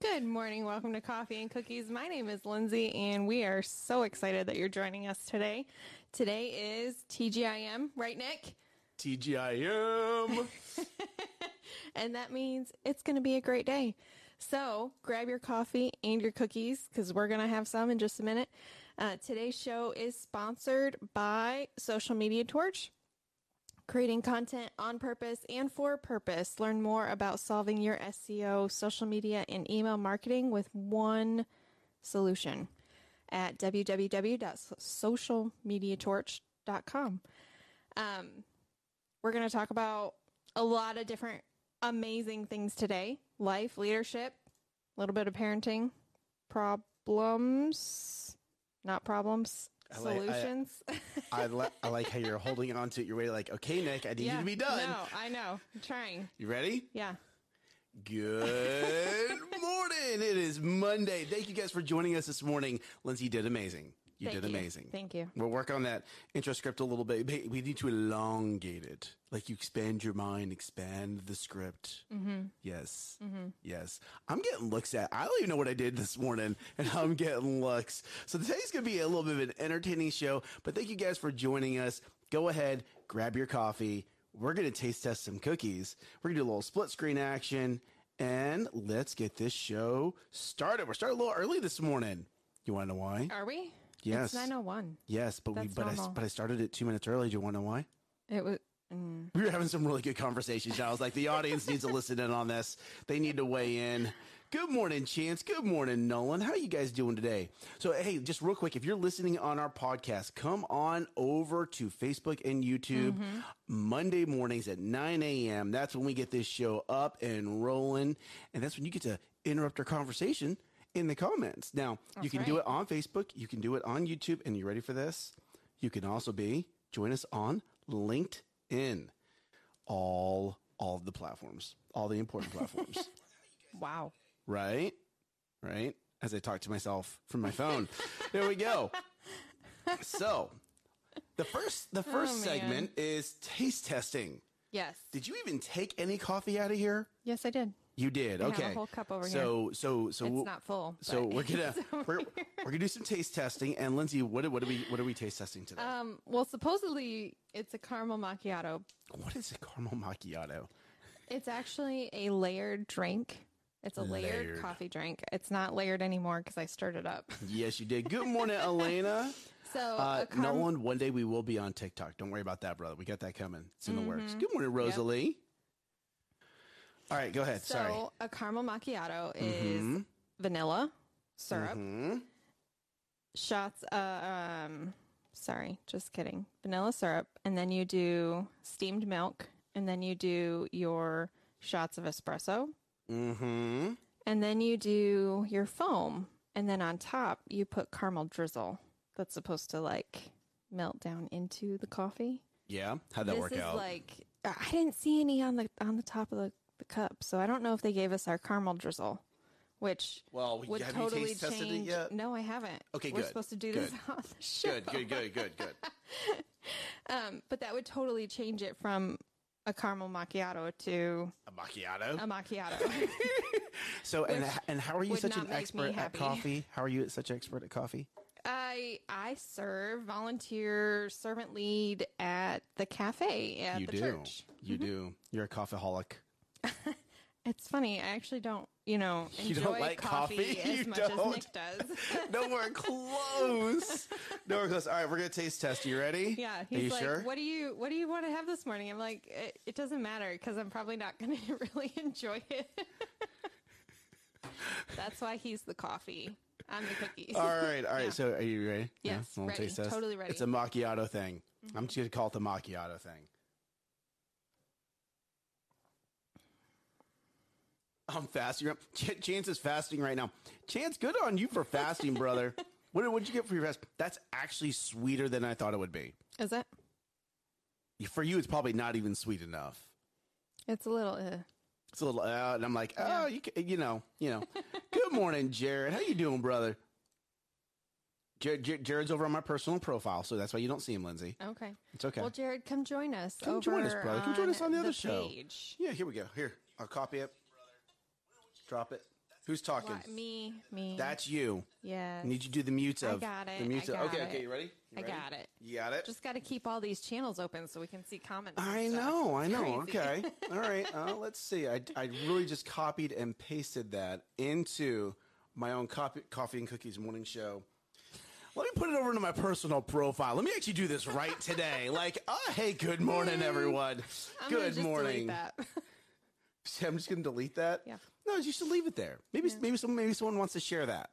Good morning. Welcome to Coffee and Cookies. My name is Lindsay, and we are so excited that you're joining us today. Today is TGIM, right, Nick? TGIM. And that means it's going to be a great day. So grab your coffee and your cookies because we're going to have some in just a minute. Uh, today's show is sponsored by Social Media Torch. Creating content on purpose and for purpose. Learn more about solving your SEO, social media, and email marketing with one solution at www.socialmediatorch.com. Um, we're going to talk about a lot of different amazing things today life, leadership, a little bit of parenting, problems, not problems, I like- I- solutions. I, li- I like how you're holding on to it. You're way like, okay, Nick, I need you to be done. No, I know. I'm trying. You ready? Yeah. Good morning. It is Monday. Thank you guys for joining us this morning. Lindsay did amazing. You Thank did you. amazing. Thank you. We'll work on that intro script a little bit. We need to elongate it. Like you expand your mind, expand the script. Mm-hmm. Yes. Yes. I'm getting looks at. I don't even know what I did this morning, and I'm getting looks. So today's going to be a little bit of an entertaining show, but thank you guys for joining us. Go ahead, grab your coffee. We're going to taste test some cookies. We're going to do a little split screen action, and let's get this show started. We're starting a little early this morning. You want to know why? Are we? Yes. It's 901. Yes, but we That's but I, but I started it two minutes early. Do you want to know why? It was. Mm. We were having some really good conversations. I was like, the audience needs to listen in on this. They need to weigh in. Good morning, Chance. Good morning, Nolan. How are you guys doing today? So, hey, just real quick, if you're listening on our podcast, come on over to Facebook and YouTube mm-hmm. Monday mornings at 9 a.m. That's when we get this show up and rolling. And that's when you get to interrupt our conversation in the comments. Now, you can do it on Facebook, you can do it on YouTube, and you're ready for this? You can also be join us on LinkedIn. All all of the platforms, all the important platforms. Wow. right? Right? As I talk to myself from my phone. there we go. So, the first the oh, first Oh, segment is taste testing. Yes. Did you even take any coffee out of here? yes, I did. You did. I have a okay. whole cup over so, So so It's not full, So we're gonna we're, we're gonna do some taste testing. And Lindsay, what what are we what are we taste testing today? Um, well, supposedly it's a caramel macchiato. what is a caramel macchiato? It's actually a layered drink. It's a layered, Layered. coffee drink. It's not layered anymore because I stirred it up. Yes, you did. Good morning, Elena. So, Uh, car- Nolan, one day we will be on TikTok. Don't worry about that, brother. We got that coming. It's in the works. Mm-hmm. Good morning, Rosalie. All right, go ahead. so Sorry. Mm-hmm. a caramel macchiato is vanilla syrup, shots. Uh, um, sorry, just kidding. Vanilla syrup, and then you do steamed milk, and then you do your shots of espresso. Mm-hmm. And then you do your foam, and then on top you put caramel drizzle. That's supposed to like melt down into the coffee. Yeah, how'd that this work is out? like I didn't see any on the on the top of the, the cup, so I don't know if they gave us our caramel drizzle, which Well, would have you totally taste tested it change. yet? No, I haven't. Okay, We're good, supposed to do good. this on the show, good, good, good, good, good. Um, but that would totally change it from a caramel macchiato to A macchiato. a macchiato. so, and which and how are you such an expert at coffee? How are you such an expert at coffee? I I serve volunteer servant lead at the cafe at you the do. church. You mm-hmm. do. You're a coffeeholic. It's funny. I actually don't, you know, enjoy You don't like coffee? as You much don't? as Nick does. Nowhere close. Nowhere close. All right, we're gonna taste test. You ready? Yeah, Are you like, sure? "What do you What do you want to have this morning?" I'm like, "It, it doesn't matter because I'm probably not going to really enjoy it." That's why he's the coffee. I'm the cookies. All right, all right. Yeah. So, are you ready? Yes, Little ready. Totally ready. Mm-hmm. It's a macchiato thing. I'm just gonna call it the macchiato thing. I'm fasting. Ch- Chance is fasting right now. Chance, good on you for fasting, brother. What did what'd you get for your fast? That's actually sweeter than I thought it would be. Is it? For you, it's probably not even sweet enough. It's a little. Uh, It's a little, uh, and I'm like, oh, you, ca- you know, you know. Good morning, Jared. How you doing, brother? Jared, Jared, Jared's over on my personal profile, so that's why you don't see him, Lindsay. okay. It's okay. Well, Jared, come join us. Come join us, brother. Come join us on the other show. Page. Yeah, here we go. Here. I'll copy it. Drop it. Who's talking? Why- me, me. That's you. yeah. I need you to do the mutes I of. got it, The mutes I of. got Okay, it. okay, you ready? You I ready? got it. You got it? Just got to keep all these channels open so we can see comments. and I stuff. know, I know. crazy. Okay. All right. Uh, let's see. I, I really just copied and pasted that into my own copy, Coffee and Cookies morning show. Let me put it over into my personal profile. Let me actually do this right today. Like, oh, hey, good morning, everyone. I'm gonna good just morning. that. I'm just going to delete that. Yeah. No, you should leave it there. Maybe, maybe, some, maybe someone wants to share that.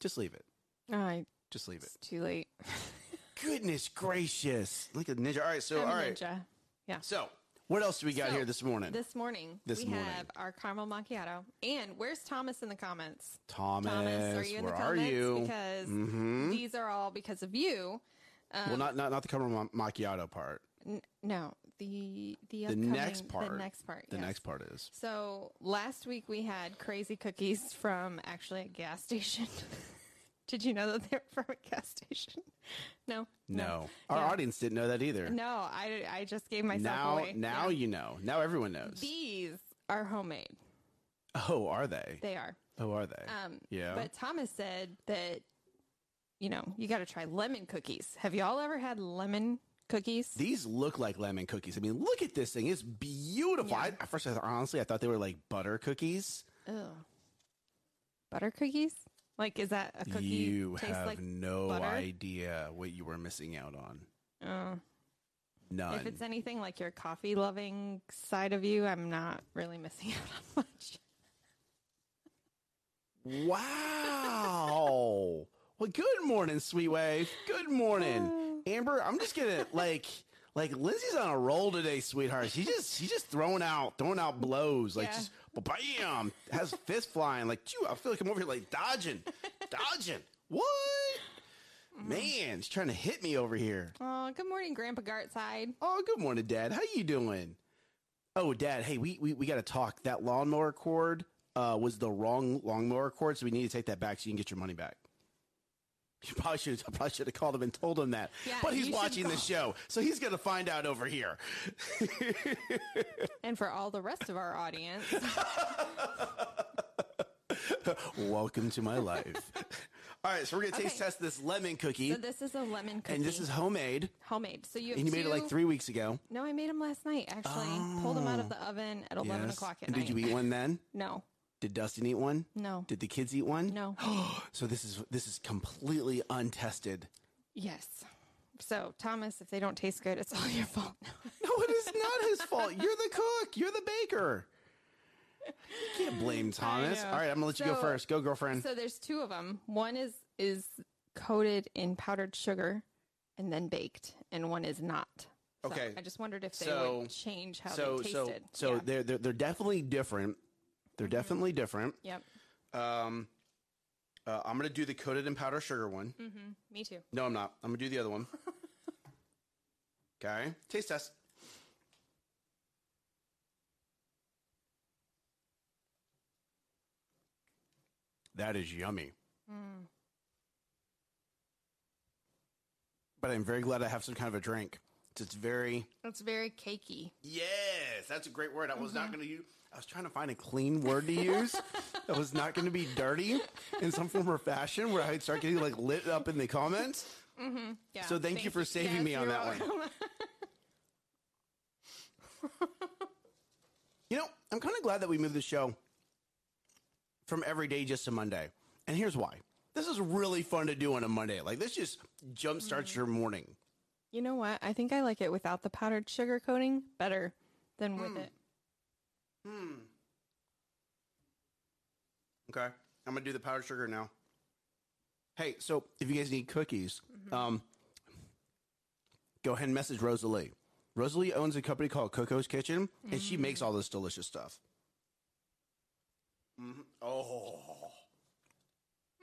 Just leave it. All right, Just leave it. it's too late. Goodness gracious! Look at ninja. All right, so I'm all a right. ninja. Yeah. So what else do we got So, here this morning? This morning, This we morning. have our caramel macchiato. And where's Thomas in the comments? Thomas, Thomas, are you in the are comments? you? Mm-hmm. Because these are all because of you. well, not not not the caramel macchiato part. N- no, the the The next part. The next part. The yes. next part is So last week we had crazy cookies from actually a gas station. Did you know that they're from a gas station? No. no. Our Yeah. audience didn't know that either. No, I, I just gave myself now away. now Yeah. you know. Now everyone knows. These are homemade. oh, are they? They are. Oh, are they? Um, yeah. But Thomas said that, you know, you got to try lemon cookies. Have y'all ever had lemon cookies? These look like lemon cookies. I mean, look at this thing. It's beautiful. I, at first, I thought, honestly, I thought they were like butter cookies. Butter cookies? Like, is that a cookie? you have like no butter? idea what you were missing out on. Uh, None. if it's anything like your coffee loving side of you, I'm not really missing out on much. Wow. well, good morning, Sweet Wave. Good morning, Amber. I'm just gonna like, like Lindsay's on a roll today, sweetheart. She's just, she's just throwing out, throwing out blows, like Yeah. just bam, has fist flying. Like, phew, I feel like I'm over here like dodging, dodging. What? Man, she's trying to hit me over here. Oh, good morning, Grandpa Gartside. Oh, good morning, Dad. How you doing? Oh, Dad. Hey, we we, we got to talk. That lawnmower cord uh, was the wrong lawnmower cord, so we need to take that back so you can get your money back. You probably should. I probably should have called him and told him that. Yeah, but he's watching the show, so he's gonna find out over here. And for all the rest of our audience, Welcome to my life. All right, so we're gonna taste Okay. test this lemon cookie, so this is a lemon cookie. and this is homemade, homemade. So you and you made it like three weeks ago. No, I made them last night. Actually, pulled them out of oh. the oven at eleven Yes. o'clock at and night. did you eat one then? No, Did Dustin eat one? no, Did the kids eat one? no. So this is this is completely untested. yes. So Thomas, if they don't taste good, it's all your fault. No, it is not his fault. You're the cook. You're the baker. You can't blame Thomas. All right, I'm gonna let you go first. Go, girlfriend. so there's two of them. One is is coated in powdered sugar and then baked, and one is not. So Okay. I just wondered if they So- would change how so they tasted. so Yeah. Mm-hmm. they're, they're they're definitely different. They're definitely different. Yep. Um, uh, I'm gonna do the coated in powder sugar one. hmm Me too. No, I'm not. I'm gonna do the other one. okay, taste test. That is yummy. Mm. But I'm very glad I have some kind of a drink. It's very It's very cakey. yes. That's a great word. I was not going to use. I was trying to find a clean word to use that was not going to be dirty in some form or fashion, where I'd start getting like lit up in the comments. Mm-hmm. Yeah. So thank you for saving me on that one. You know, I'm kind of glad that we moved the show from every day just to Monday. And here's why. This is really fun to do on a Monday. Like this just jumpstarts mm-hmm. your morning. You know what? I think I like it without the powdered sugar coating better than with hmm. it. Hmm. Okay. I'm gonna do the powdered sugar now. Hey, so if you guys need cookies, um, go ahead and message Rosalie. Rosalie owns a company called Coco's Kitchen, and she makes all this delicious stuff. Mhm. Oh,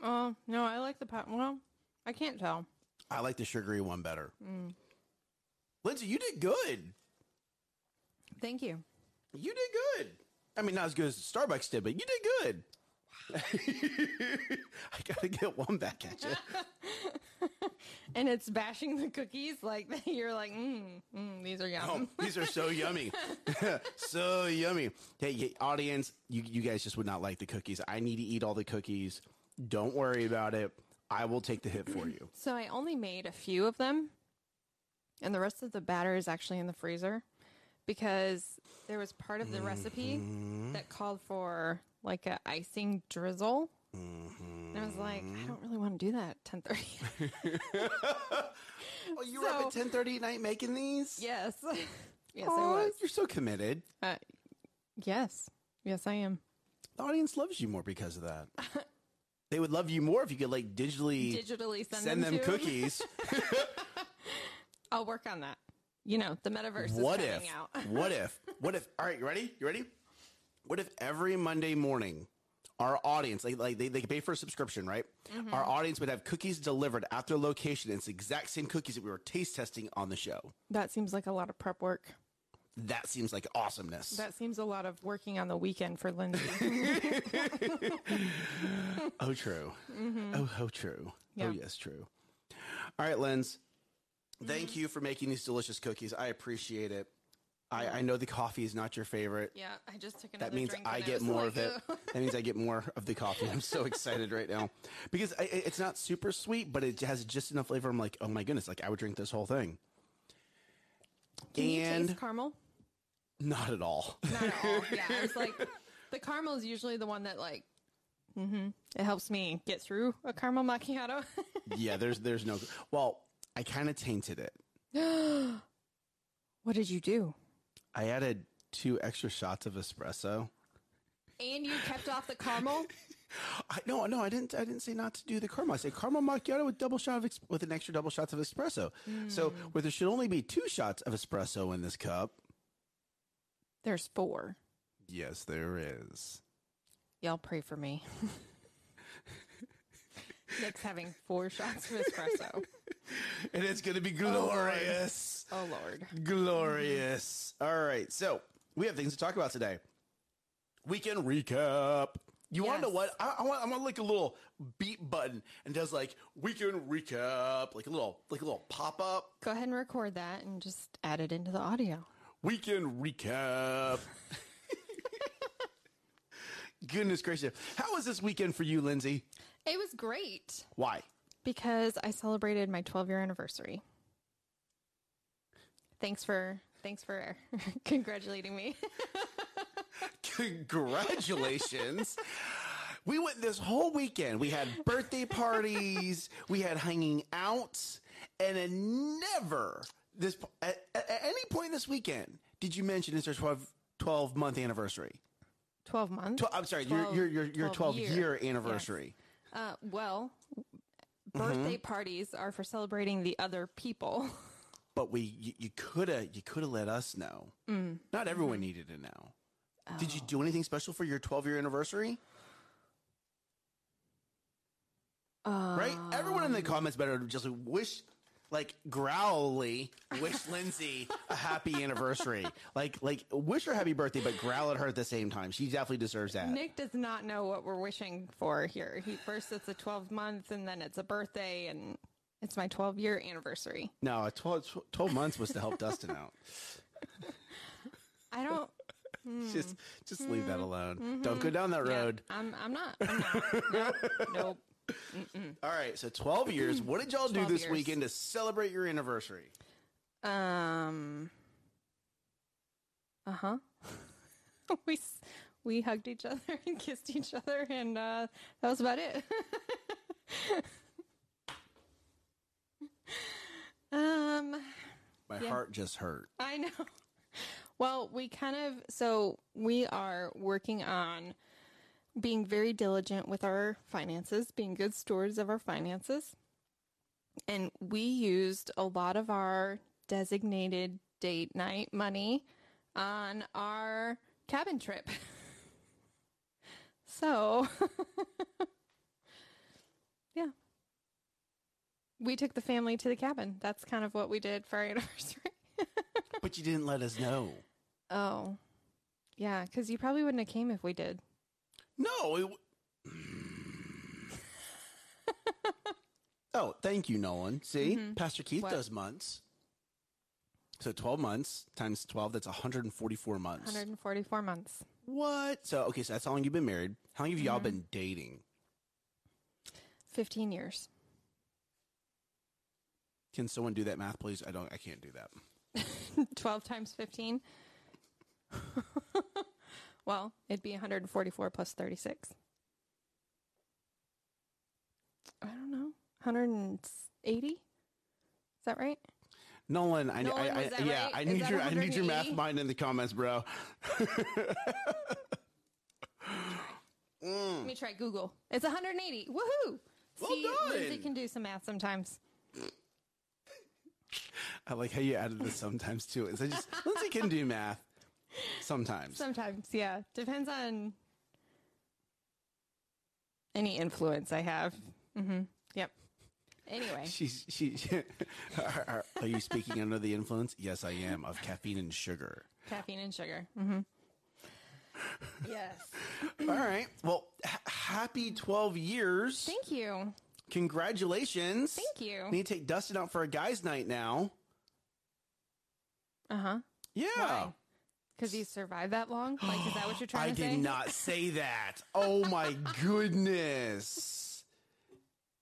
Oh no, I like the powder. Well, I can't tell. I like the sugary one better. Lindsay, you did good. Thank you. You did good. I mean, not as good as Starbucks did, but you did good. I gotta get one back at you. and it's bashing the cookies like you're like, mm, mm, these are yum. Oh, these are so yummy. so yummy. Hey, hey, audience, you, you guys just would not like the cookies. I need to eat all the cookies. Don't worry about it. I will take the hit for you. So I only made a few of them, and the rest of the batter is actually in the freezer because there was part of the recipe that called for like a icing drizzle. And I was like, I don't really want to do that at ten thirty. Oh, you were up at So- ten thirty at night making these? yes, yes, Aw, I was. You're so committed. Uh, yes, yes, I am. The audience loves you more because of that. they would love you more if you could like digitally Digitally send, send them to 'em. cookies. I'll work on that. You know, the metaverse what is if? coming out. what if? What if? All right, you ready? You ready? What if every Monday morning, our audience, like, like they, they pay for a subscription, right? Mm-hmm. Our audience would have cookies delivered at their location. It's the exact same cookies that we were taste testing on the show. that seems like a lot of prep work. That seems like awesomeness. That seems a lot of working on the weekend for Lindsay. oh, true. Oh, oh, true. Oh, yes, true. All right, Linz. Thank you for making these delicious cookies. I appreciate it. I, I know the coffee is not your favorite. yeah, I just took another That means I get more like, of it. That means I get more of the coffee. I'm so excited right now because I, it's not super sweet, but it has just enough flavor. I'm like, oh my goodness, like I would drink this whole thing. Can you and taste caramel? not at all. Not at all. Yeah, it's like, the caramel is usually the one that like, hmm it helps me get through a caramel macchiato. yeah, there's there's no. Well, I kind of tainted it. what did you do? I added two extra shots of espresso. And you kept off the caramel? I, no, no, I didn't. I didn't say not to do the caramel. I said caramel macchiato with double shot of ex- with an extra double shots of espresso. Hmm. So, where there should only be two shots of espresso in this cup. There's four. Yes, there is. Y'all pray for me. Nick's having four shots of espresso. And it's going to be oh, glorious. Oh Lord. glorious. All right. So, we have things to talk about today. Weekend recap. You want to know what? I, I want. I want like a little beat button and does like weekend recap, like a little, like a little pop up. Go ahead and record that and just add it into the audio. Weekend recap. Goodness gracious! How was this weekend for you, Lindsay? It was great Why? because I celebrated my 12 year anniversary. Thanks for thanks for congratulating me. Congratulations. we went this whole weekend. We had birthday parties, we had hanging out, and never this at, at any point this weekend did you mention it's our 12, 12 month anniversary. 12 months. Tw- I'm sorry, 12 your your your your 12 year. year anniversary. Uh, well, birthday mm-hmm. parties are for celebrating the other people. But we you, you could have you could have let us know. Mm. Not everyone mm-hmm. needed to know. Did you oh. do anything special for your 12 year anniversary? right? Everyone in the um. comments better just wish, like, growly, wish Lindsay a happy anniversary. Like, like, wish her happy birthday, but growl at her at the same time. She definitely deserves that. Nick does not know what we're wishing for here. He first it's a 12 month and then it's a birthday and it's my 12 year anniversary. No, 12, 12 months was to help Dustin out. I don't Just, just leave that hmm. alone. Mm-hmm. Don't go down that yeah, road. I'm I'm not. I'm not. nope. nope. All right, so 12 years. What did y'all do this years. weekend to celebrate your anniversary? Um Uh-huh. we we hugged each other and kissed each other and uh that was about it. um My Yeah. heart just hurt. I know. Well, we kind of so we are working on being very diligent with our finances, being good stewards of our finances. And we used a lot of our designated date night money on our cabin trip. so, yeah. We took the family to the cabin. That's kind of what we did for our anniversary. But you didn't let us know. Oh, yeah, because you probably wouldn't have came if we did. No, it, Oh, thank you, Nolan. See, mm-hmm. Pastor Keith What? does months. So 12 months times 12, that's 144 months. 144 months. What? So, okay, so that's how long you've been married. How long have y'all mm-hmm. been dating? 15 years. Can someone do that math, please? I don't, I can't do that. 12 times 15. well, it'd be 144 plus 36. I don't know. 180? Is that right? Nolan, I, Nolan, I, I yeah, right? I need your, I need your math mind in the comments, bro. Let me try Google. It's 180. Woohoo! Well See, Lindsay can do some math sometimes. I like how you added the sometimes too. it. So just Lindsay can do math sometimes. Sometimes, yeah. Depends on any influence I have. Mm-hmm. Yep. Anyway, She's she. are, are, are you speaking under the influence? Yes, I am of caffeine and sugar. caffeine and sugar. Mm-hmm. Yes. All right. Well, h- happy twelve years. Thank you. Congratulations. Thank you. Need to take Dustin out for a guys' night now. Uh huh. Yeah. Why? Because you survived that long? Like, is that what you're trying I to say? I did not say that. Oh my goodness.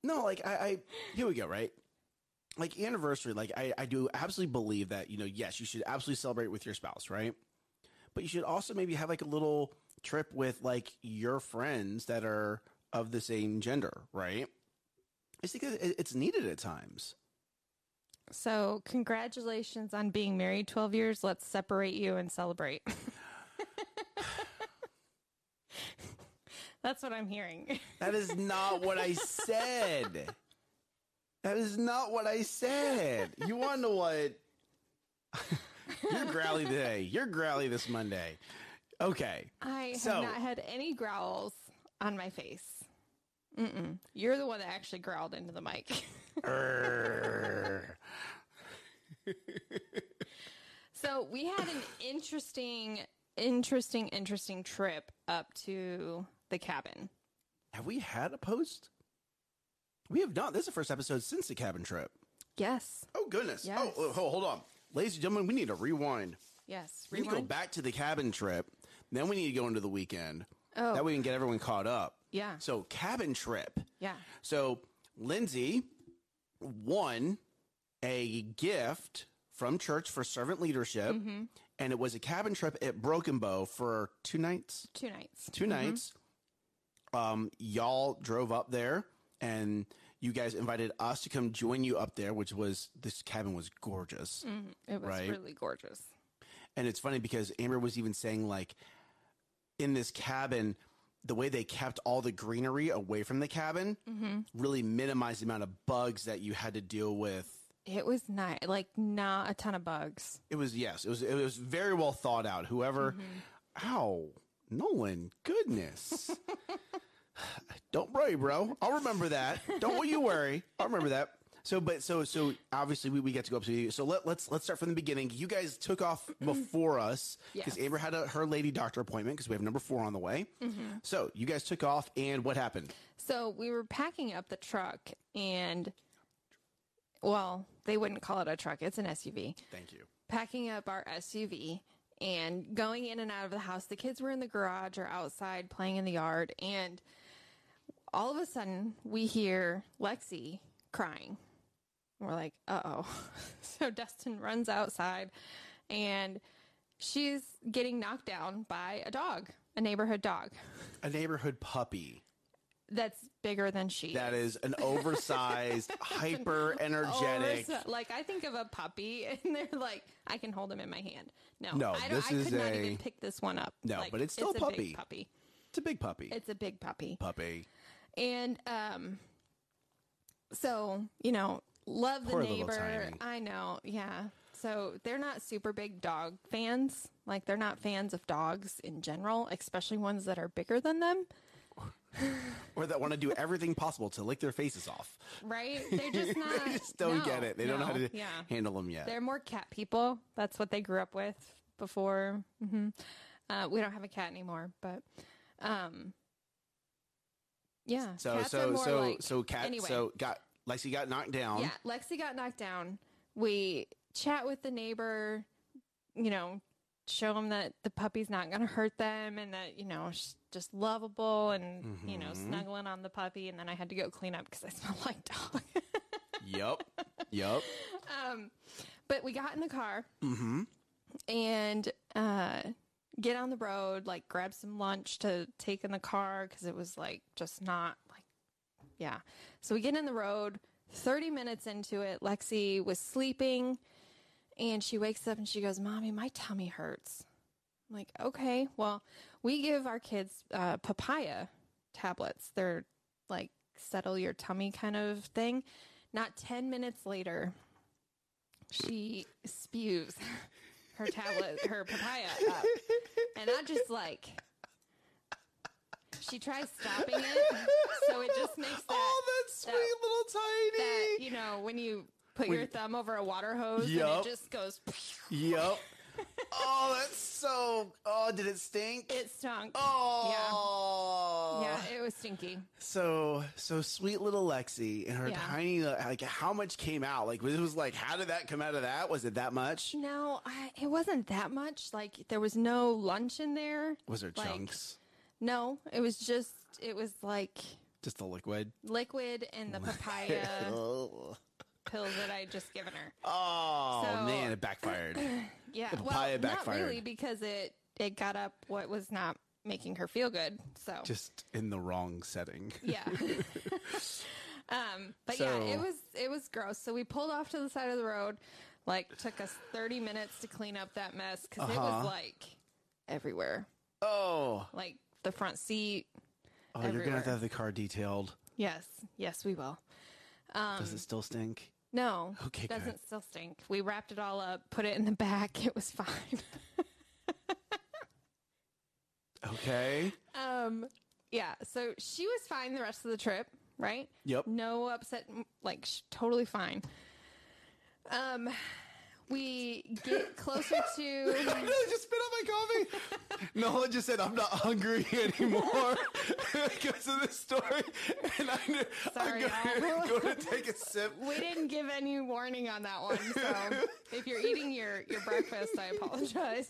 No, like I, I here we go, right? Like anniversary, like I, I do absolutely believe that, you know, yes, you should absolutely celebrate with your spouse, right? But you should also maybe have like a little trip with like your friends that are of the same gender, right? I think it's needed at times. So, congratulations on being married 12 years. Let's separate you and celebrate. That's what I'm hearing. That is not what I said. That is not what I said. You want to what? You're growly today. You're growly this Monday. Okay. I have So- not had any growls on my face. Mm-mm. You're the one that actually growled into the mic. So, we had an interesting, interesting, interesting trip up to the cabin. Have we had a post? We have not. This is the first episode since the cabin trip. Yes. Oh goodness. Yes. Oh, oh, hold- on, ladies and gentlemen. We need to rewind. Yes. We need to go back to the cabin trip. Then we need to go into the weekend. Oh. That way we can get everyone caught up. Yeah. So cabin trip. Yeah. So Lindsay won a gift from church for servant leadership, Mm-hmm. and it was a cabin trip at Broken Bow for two nights. Two nights. 2 nights. Um, y'all drove up there, and you guys invited us to come join you up there, which was this cabin was gorgeous. It was Right. really gorgeous. And it's funny because Amber was even saying like in this cabin, the way they kept all the greenery away from the cabin really minimized the amount of bugs that you had to deal with. It was not like not a ton of bugs. It was yes, it was it was very well thought out. Whoever, mm-hmm. ow, Nolan, goodness. Don't worry, bro. I'll remember that. Don't you worry. I'll remember that. So, but so so obviously we, we get to go up to you. So let, let's let's start from the beginning. You guys took off mm-hmm. before us because Yes. Amber had a, her lady doctor appointment because we have number four on the way. Mm-hmm. So you guys took off, and what happened? So we were packing up the truck and well, they wouldn't call it a truck, it's an SUV. Thank you. Packing up our SUV and going in and out of the house. The kids were in the garage or outside playing in the yard and all of a sudden we hear Lexi crying. We're like, uh oh. so Dustin runs outside and she's getting knocked down by a dog, a neighborhood dog A neighborhood puppy that's bigger than she that is. an oversized, hyper energetic. Oversized- like I think of a puppy, and they're like, I can hold him in my hand. No, No, I, this I is could not a- even pick this one up. No, Like, but it's still a a puppy. Big puppy. It's a big puppy. It's a big puppy, puppy. and um, so you know, love the Poor little neighbor. tiny. I know, yeah. So they're not super big dog fans. Like they're not fans of dogs in general, especially ones that are bigger than them. Or that want to do everything possible to lick their faces off. Right? They're just not. they just don't no, get it. They don't know how to Yeah. handle them yet. They're more cat people. That's what they grew up with before. hmm Uh, we don't have a cat anymore, but um, yeah. So so so like- so cat anyway. so got Lexi got knocked down. Yeah, Lexi got knocked down. We chat with the neighbor, you know, show them that the puppy's not going to hurt them and that, you know, she's just lovable and, you know, snuggling on the puppy. And then I had to go clean up because I smell like dog. Yep. Yep. Um, but we got in the car and uh, get on the road, like grab some lunch to take in the car because it was like just not like, yeah. So we get in the road. 30 minutes into it, Lexi was sleeping and she wakes up and she goes, Mommy, my tummy hurts. I'm like, okay, well, we give our kids uh, papaya tablets. They're like settle your tummy kind of thing. Not 10 minutes later, she spews her tablet, her papaya up. And I just like, she tries stopping it. So it just makes that, oh, that sweet that- little tiny. that, you know, when you put your thumb over a water hose and it just goes, Yep. oh, that's so. Oh, did it stink? it stunk. oh. Yeah, it was stinky. So so sweet little Lexi and her Yeah. tiny uh, like how much came out? Like it was like how did that come out of that? Was it that much? No, I, it wasn't that much. Like there was no lunch in there. Was there Like, chunks? No, it was just it was like Just the liquid. liquid and the papaya oh. Oh, pill that I just given her. oh So- man, it backfired. Yeah, The well, not backfired. really because it it got up what was not making her feel good. So Just in the wrong setting. yeah. um, but yeah, it was it was gross. So we pulled off to the side of the road. Like took us thirty minutes to clean up that mess because it Uh-huh. was like everywhere. Oh, Like the front seat. oh, you're gonna have to Everywhere. have the car detailed. Yes, yes, we will. Does it still stink? No, Okay, good. doesn't still stink. We wrapped it all up, put it in the back. It was fine. Okay. um, yeah. So she was fine the rest of the trip, right? Yep. No upset, like totally fine. Um, we get closer to. I just spit out my coffee. Nolan just said, I'm not hungry anymore because of this story. And I knew Sorry, I'm y'all. going to take a sip. We didn't give any warning on that one, so if you're eating your your breakfast, I apologize.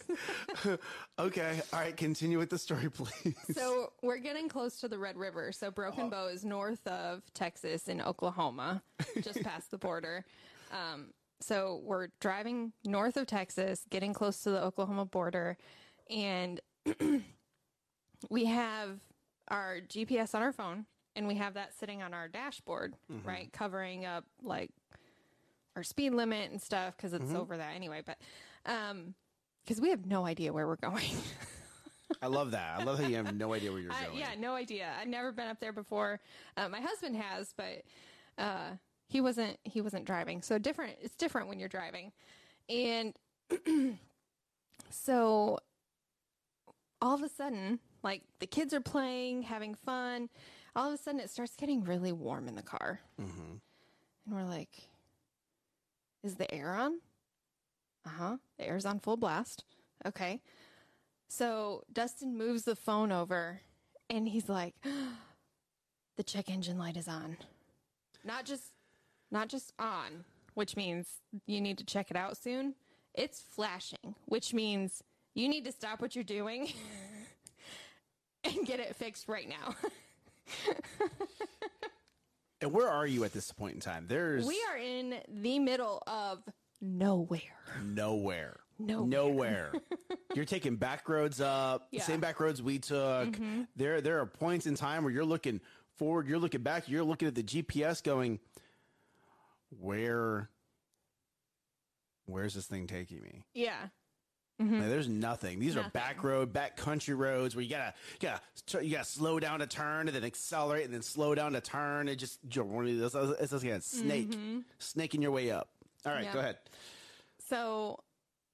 Okay. All right. Continue with the story, please. So we're getting close to the Red River. So Broken Bow is north of Texas in Oklahoma, just past the border. Um, so we're driving north of Texas, getting close to the Oklahoma border, and we have our GPS on our phone, and we have that sitting on our dashboard, right, covering up like our speed limit and stuff because it's over that anyway. But um, because we have no idea where we're going. I love that. I love how you have no idea where you're I, going. yeah, no idea. I've never been up there before. Uh, my husband has, but uh, he wasn't. He wasn't driving. So different. It's different when you're driving, and so all of a sudden, like the kids are playing, having fun. All of a sudden, it starts getting really warm in the car, Mhm. and we're like, "Is the air on?" Uh huh. The air's on full blast. Okay. So Dustin moves the phone over and he's like, the check engine light is on. Not just not just on, which means you need to check it out soon. It's flashing, which means you need to stop what you're doing and get it fixed right now. And where are you at this point in time? There's we are in the middle of nowhere. nowhere. Nowhere. Nowhere. you're taking back roads up, Yeah. same back roads we took. Mm-hmm. There there are points in time where you're looking forward, you're looking back, you're looking at the GPS going, Where where's this thing taking me? Yeah. Like, mm-hmm. there's nothing. These are back road, back country roads where you gotta, you gotta, you gotta slow down to turn and then accelerate and then slow down to turn. It just, it's it's like a snake, mm-hmm. snaking your way up. All right, Yeah. go ahead. So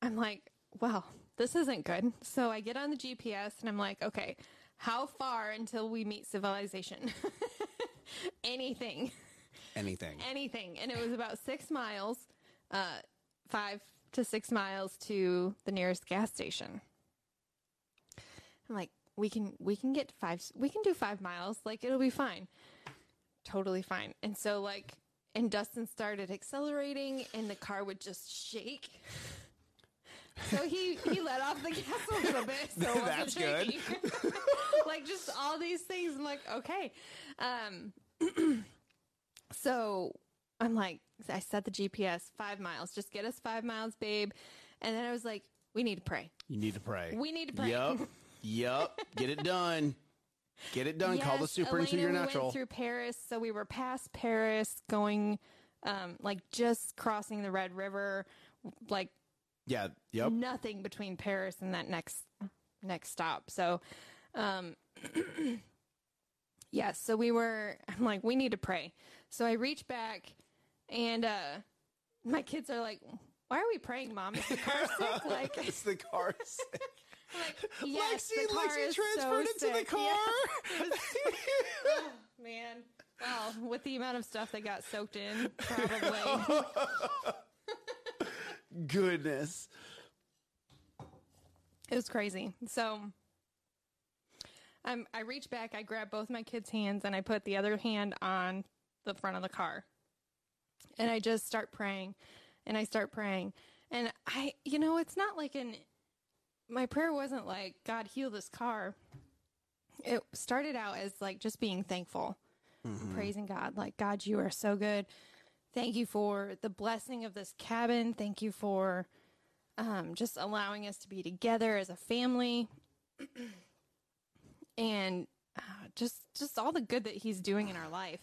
I'm like, well, this isn't good. So I get on the GPS and I'm like, okay, how far until we meet civilization? Anything, Anything. anything. And it was about six miles, uh, five to six miles to the nearest gas station. I'm like, we can, we can get five, we can do five miles. Like, it'll be fine. Totally fine. And so, like, and Dustin started accelerating, and the car would just shake. So he he let off the gas a little bit, so it That's good. like just all these things. I'm like, okay. Um, so I'm like, I set the GPS five miles. Just get us five miles, babe. And then I was like, we need to pray. You need to pray. We need to pray. Yep. Yup. Get it done. Get it done. Call the Yes, super into Elena, your we natural. Went through Paris, so we were past Paris, going, um, like just crossing the Red River, like yeah. Yep. nothing between Paris and that next next stop. So, um, yeah. So we were. I'm like, we need to pray. So I reach back, and uh, my kids are like, "Why are we praying, Mom? Is the car sick?" Like, it's the car. sick. like yes, Lexi, the car Lexi is transferred so into the sick. car. Yeah. Oh, man. Well, with the amount of stuff that got soaked in, probably. Goodness. it was crazy. So um, I reach back, I grab both my kids' hands, and I put the other hand on the front of the car. And I just start praying, and I start praying. And I, you know, it's not like an, my prayer wasn't like, God, heal this car. It started out as like just being thankful, praising God. Like, God, you are so good. Thank you for the blessing of this cabin. Thank you for um, just allowing us to be together as a family and uh, just just all the good that he's doing in our life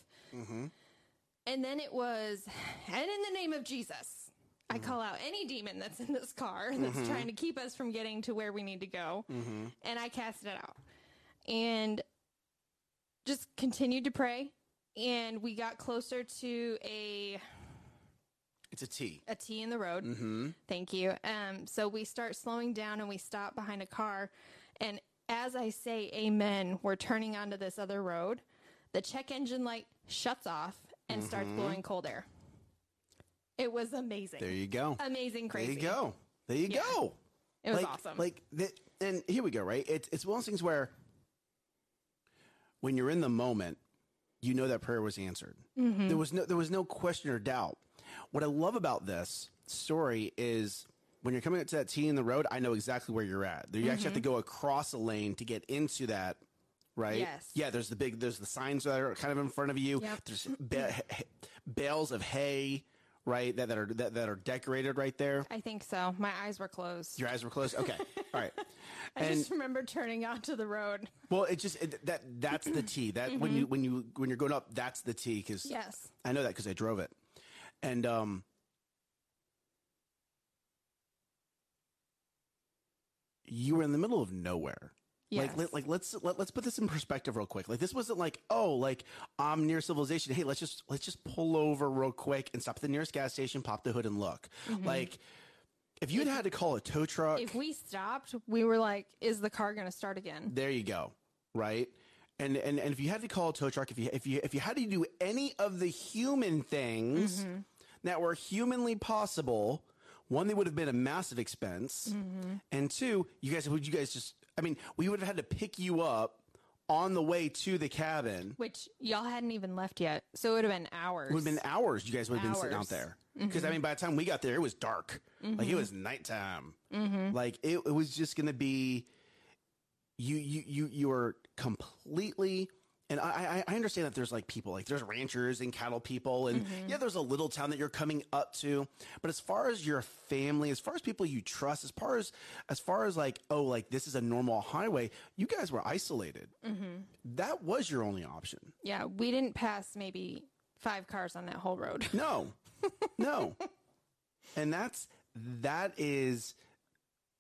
and then it was and in the name of jesus i call out any demon that's in this car that's trying to keep us from getting to where we need to go and i cast it out and just continued to pray and we got closer to a It's a T. a T in the road. Mm-hmm. Thank you. Um, so we start slowing down and we stop behind a car. And as I say amen, we're turning onto this other road. The check engine light shuts off and starts blowing cold air. It was amazing. There you go. amazing, crazy. There you go. There you Yeah. go. It was like, awesome. Like, the, and here we go. Right? It's it's one of those things where when you're in the moment, you know that prayer was answered. Mm-hmm. There was no there was no question or doubt. What I love about this story is when you're coming up to that T in the road, I know exactly where you're at. You actually have to go across a lane to get into that. Right? Mm-hmm. Yes. Yeah. There's the big. There's the signs that are kind of in front of you. Yep. There's ba- bales of hay. Right. That, that are that, that are decorated right there. I think so. My eyes were closed. Your eyes were closed. Okay. All right. I And just remember turning onto the road. well, it just it, that that's the T. That when you when you when you're going up, that's the T because Yes. I know that because I drove it, and um, you were in the middle of nowhere. Yes. Like, let, like let's let, let's put this in perspective real quick. Like this wasn't like oh like I'm near civilization. Hey, let's just let's just pull over real quick and stop at the nearest gas station, pop the hood, and look. Mm-hmm. Like if you had had to call a tow truck, if we stopped, we were like, is the car going to start again? There you go. Right. And, and and if you had to call a tow truck, if you if you if you had to do any of the human things mm-hmm. that were humanly possible, one, they would have been a massive expense, mm-hmm. and two, you guys would you guys just I mean, we would have had to pick you up on the way to the cabin. Which y'all hadn't even left yet. So it would have been hours. It would have been hours. You guys would have been sitting out there mm-hmm. because I mean, by the time we got there, it was dark. Like it mm-hmm. was nighttime. Like it, it was just going to be you. You you you were completely. And I, I I understand that there's like people like there's ranchers and cattle people and mm-hmm. yeah there's a little town that you're coming up to. But as far as your family as far as people you trust as far as as far as like oh like this is a normal highway you guys were isolated. Mm-hmm. That was your only option. Yeah, we didn't pass maybe five cars on that whole road. No, no. and that's that is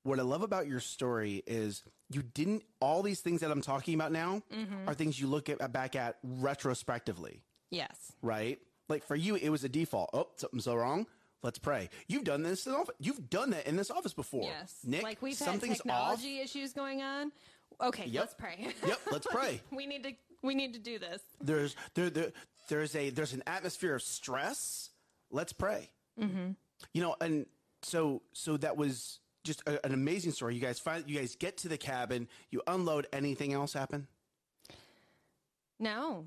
what I love about your story is you didn't all these things that I'm talking about now are things you look at back at retrospectively, yes. right? Like for you, it was a default. Oh, something's so wrong. Let's pray. You've done this in office. You've done that in this office before. Yes. Nick. like we've had something's off. technology issues going on. Okay, Yep. let's pray. Yep. Let's pray. we need to we need to do this. there's there, there there's a there's an atmosphere of stress let's pray mm-hmm. you know and so so that was just a, an amazing story you guys find you guys get to the cabin you unload anything else happen No.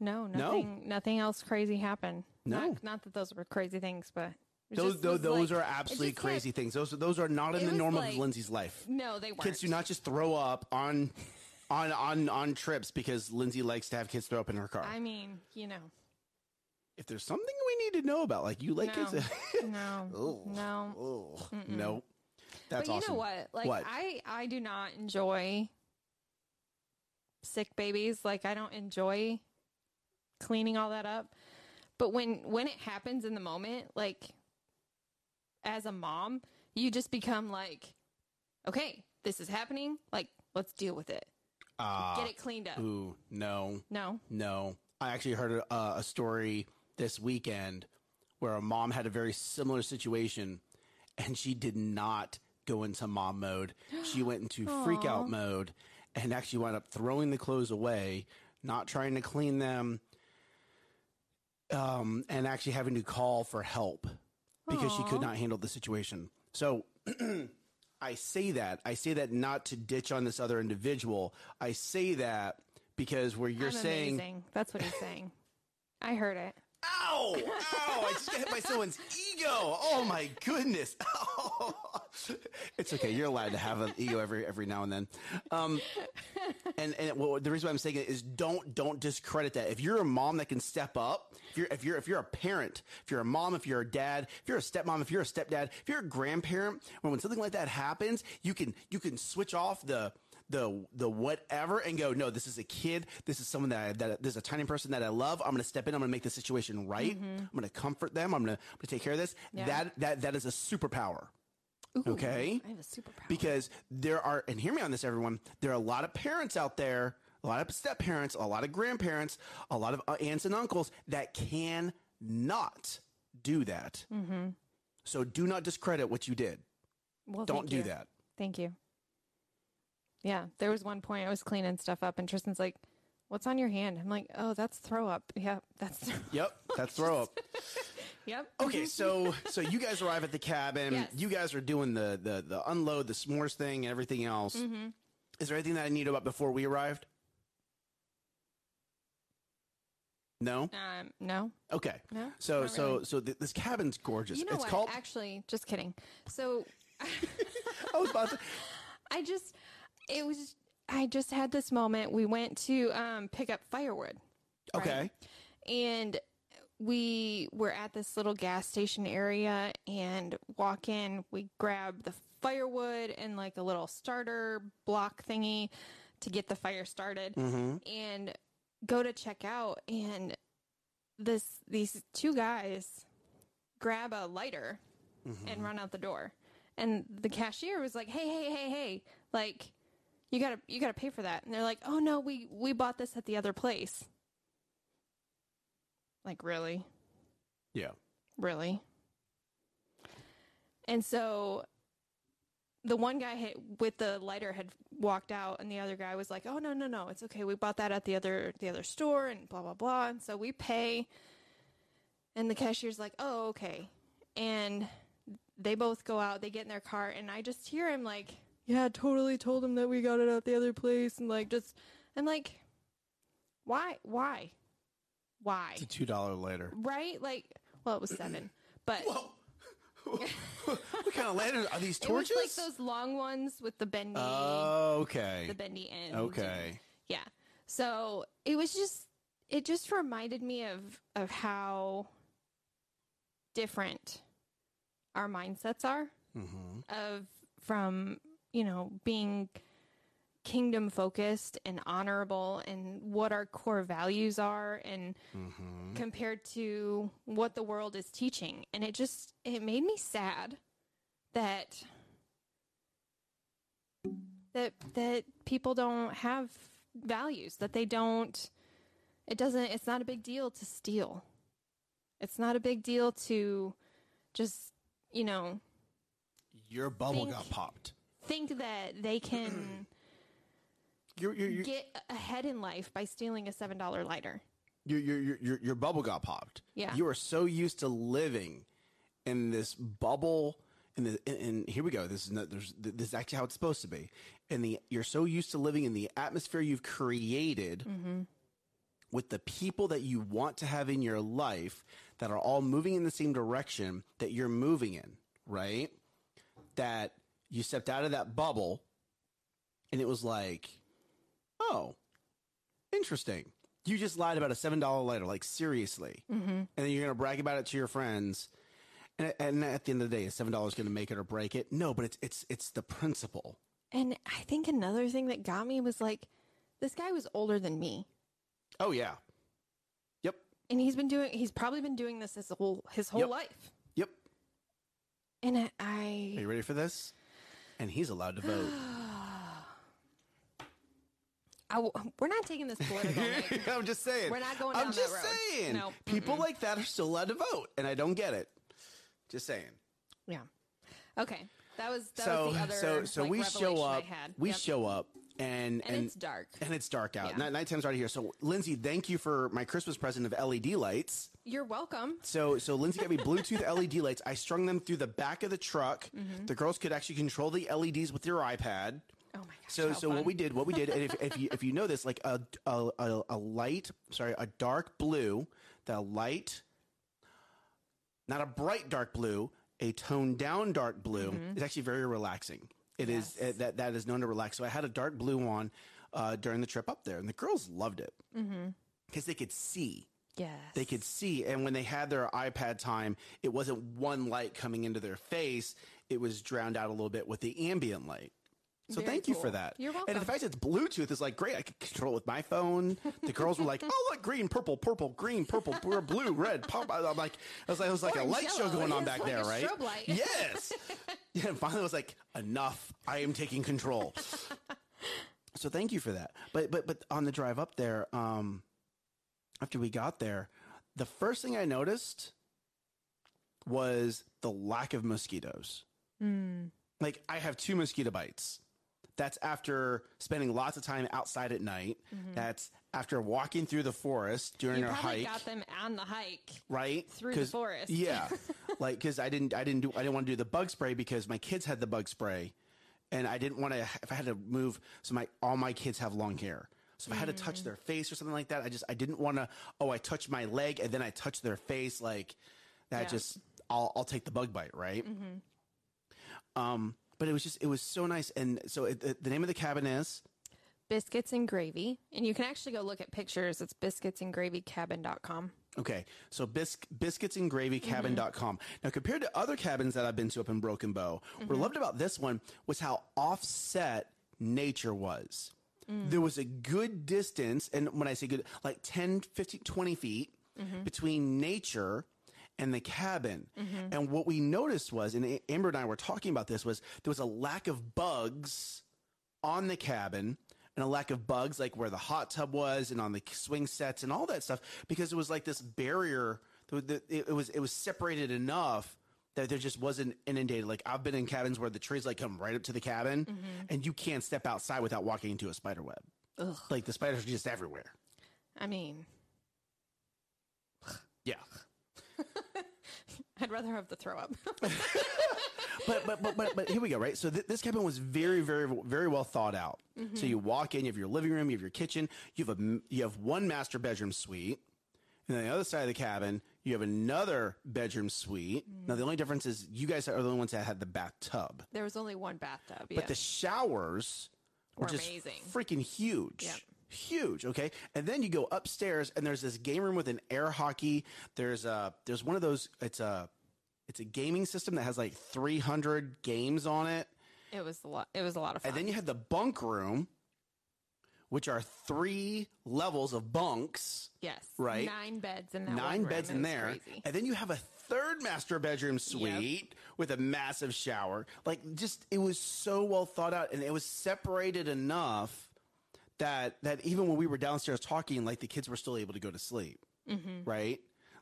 No, nothing. Nothing else crazy happened. No. not, not that those were crazy things, but Those, just those, those like- are absolutely just, like- crazy things. Those, those are not in the norm like- of Lindsay's life. No, they weren't. Kids do not just throw up on, on, on, on trips because Lindsay likes to have kids throw up in her car. I mean, you know, if there's something we need to know about, like you like No. kids. no, no. oh, no. That's but you awesome. know what? Like What? I, I do not enjoy sick babies. Like I don't enjoy cleaning all that up. But when when it happens in the moment, like as a mom, you just become like, okay, this is happening. Like let's deal with it. Ah, Get it cleaned up. Ooh, no, No. no. I actually heard a, a story this weekend where a mom had a very similar situation and she did not go into mom mode. She went into freak out mode and actually wound up throwing the clothes away, not trying to clean them, um, and actually having to call for help because she could not handle the situation. So I say that. I say that not to ditch on this other individual. I say that because where you're I'm saying, amazing. That's what he's saying. I heard it. Ow, ow, I just got hit by someone's ego. Oh my goodness. It's okay. You're allowed to have an ego every every now and then. Um, and and well, the reason why I'm saying it is don't don't discredit that. If you're a mom that can step up, if you're if you're if you're a parent, if you're a mom, if you're a dad, if you're a stepmom, if you're a stepdad, if you're a grandparent, when when something like that happens, you can you can switch off the the the whatever and go no this is a kid this is someone that I, that this is a tiny person that I love I'm to step in I'm to make the situation right I'm going to comfort them I'm to I'm to take care of this Yeah. that that that is a superpower Ooh, Okay. I have a superpower. because there are and hear me on this everyone there are a lot of parents out there a lot of step parents a lot of grandparents a lot of uh, aunts and uncles that can not do that mm-hmm. so do not discredit what you did well, don't do you. that Thank you. Yeah, there was one point I was cleaning stuff up, and Tristan's like, "What's on your hand?" I'm like, "Oh, that's throw up." Yeah, that's. yep that's throw up yep. okay so so you guys arrive at the cabin Yes. you guys are doing the the the unload the s'mores thing and everything else Mm-hmm. is there anything that i need about before we arrived no Um, no, okay no. so not so so th- this cabin's gorgeous you know it's what? called Actually, just kidding. So, I was about to, I just, it was, I just had this moment. We went to um, pick up firewood. right? okay and we were at this little gas station area and walk in we grab the firewood and like a little starter block thingy to get the fire started mm-hmm. and go to check out and this these two guys grab a lighter Mm-hmm. and run out the door and the cashier was like hey hey hey hey like you gotta you gotta pay for that. And they're like oh no we we bought this at the other place. Like really? Yeah. Really? And so the one guy had, with the lighter had walked out and the other guy was like oh no no no it's okay. We bought that at the other the other store and blah blah blah. And so we pay. And the cashier's like oh okay. And they both go out they get in their car and i just hear him like yeah totally told him that we got it at the other place and like just i'm like why why? Why? It's a two dollar later right? Like well it was seven but whoa. What kind of lantern are these it was torches? like those long ones with the bendy Oh, okay. The bendy ends okay. Yeah. So it was just it just reminded me of of how different our mindsets are mm-hmm. of from you know being kingdom focused and honorable and what our core values are and Mm-hmm. compared to what the world is teaching. And it just it made me sad that that that people don't have values that they don't it doesn't it's not a big deal to steal. It's not a big deal to just you know your bubble Think- got popped think that they can your your your, get ahead in life by stealing a seven dollar lighter. Your, your, your, your bubble got popped. Yeah. you are so used to living in this bubble and the and, and here we go. This is not there's this is actually how it's supposed to be. And the you're so used to living in the atmosphere you've created mm-hmm. with the people that you want to have in your life that are all moving in the same direction that you're moving in, right? That you stepped out of that bubble and it was like, oh, interesting. You just lied about a $7 lighter, like seriously. Mm-hmm. And then you're going to brag about it to your friends. And, and at the end of the day, is $7 going to make it or break it? No, but it's, it's, it's the principle. And I think another thing that got me was like, this guy was older than me. Oh, yeah. Yep. And he's been doing, he's probably been doing this his whole, his whole Yep. life. Yep. And I, Are you ready for this? And he's allowed to vote. I w- we're not taking this political. Nick. I'm just saying. We're not going I'm down that just road. saying. No. People like that are still allowed to vote, and I don't get it. Just saying. yeah. Okay. That was, that so was the other, so so like, we show revelation I up. had. We Yep. show up, and And it's dark. And it's dark out. Yeah. Night Nighttime's already here. So Lindsay, thank you for my Christmas present of LED lights. You're welcome. So so Lindsay got me Bluetooth LED lights. I strung them through the back of the truck. Mm-hmm. The girls could actually control the LEDs with their iPad. Oh my gosh. So, so fun. what we did, what we did, and if, if you if you know this, like a a, a a light, sorry, a dark blue, the light, not a bright dark blue, a toned down dark blue is actually very relaxing. It is Mm-hmm. Yes. uh, that that is known to relax. So I had a dark blue on uh, during the trip up there, and the girls loved it because they could see. Yes. They could see, and when they had their iPad time, it wasn't one light coming into their face; it was drowned out a little bit with the ambient light. So Very thank you for that. You're welcome. And the fact that it's Bluetooth is like great. I could control it with my phone. The girls were like, "Oh, look, green, purple, purple, green, purple, blue, red, pop." I'm like, I was like, it was like a light show going on back like there, right? light. Yes. yeah. And finally, I was like, enough. I am taking control. so thank you for that. But but but on the drive up there, um, after we got there, the first thing I noticed was the lack of mosquitoes. Like I have two mosquito bites. That's after spending lots of time outside at night. That's after walking through the forest during you our hike, got them on the hike. right? through the forest. Yeah, like because I didn't, I didn't do, I didn't want to do the bug spray because my kids had the bug spray, and I didn't want to. If I had to move, so my all my kids have long hair. So if I had to Mm. touch their face or something like that, I just I didn't want to. Oh, I touched my leg and then I touched their face. Like that, Yeah. Mm-hmm. just I'll I'll take the bug bite, right? Um, but it was just it was so nice, and so it, the, the name of the cabin is Biscuits and gravy. And you can actually go look at pictures. It's biscuits and biscuitsandgravycabin.com. Okay, so bis- biscuitsandgravycabin.com. Mm-hmm. Now, compared to other cabins that I've been to up in Broken Bow, what I mm-hmm. loved about this one was how offset nature was. Mm. There was a good distance, and when I say good, like 10, 15, 20 feet mm-hmm. between nature and the cabin. Mm-hmm. And what we noticed was, and Amber and I were talking about this, was there was a lack of bugs on the cabin and a lack of bugs like where the hot tub was and on the swing sets and all that stuff because it was like this barrier it was it was separated enough that there just wasn't inundated. Like i've been in cabins where the trees like come right up to the cabin mm-hmm. and you can't step outside without walking into a spider web. Ugh. like the spiders are just everywhere. I mean, yeah I'd rather have the throw up. but, but but but but here we go, right? So th- this cabin was very very very well thought out. Mm-hmm. So you walk in, you have your living room, you have your kitchen, you have a you have one master bedroom suite, and on the other side of the cabin you have another bedroom suite. Mm. Now the only difference is you guys are the only ones that had the bathtub, there was only one bathtub. Yeah. but the showers were, Were just amazing. freaking huge. Yep. Huge, okay, and then you go upstairs, and there's this game room with an air hockey. There's a there's one of those. It's a it's a gaming system that has like 300 games on it. it was a lot. It was a lot of fun. And then you had the bunk room, which are three levels of bunks, yes. right? Nine beds in that nine beds in there. Crazy. And then you have a third master bedroom suite with a massive shower. Like just it was so well thought out and it was separated enough that that even when we were downstairs talking, like the kids were still able to go to sleep. Mm-hmm. Right?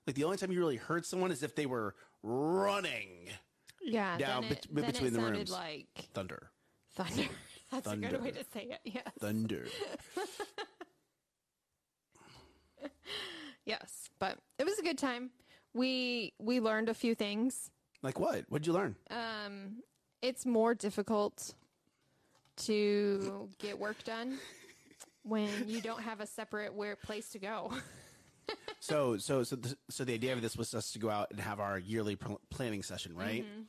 Like the only time you really heard someone is if they were running Yeah. down it, then between the rooms. like thunder. thunder. That's a good way to say it. Yes. Thunder. Yes. But it was a good time. We we learned a few things. like what? What'd you learn? Um, it's more difficult to get work done when you don't have a separate where place to go. So, so, so, the, so the idea of this was us to go out and have our yearly pl- planning session, right? Mm-hmm.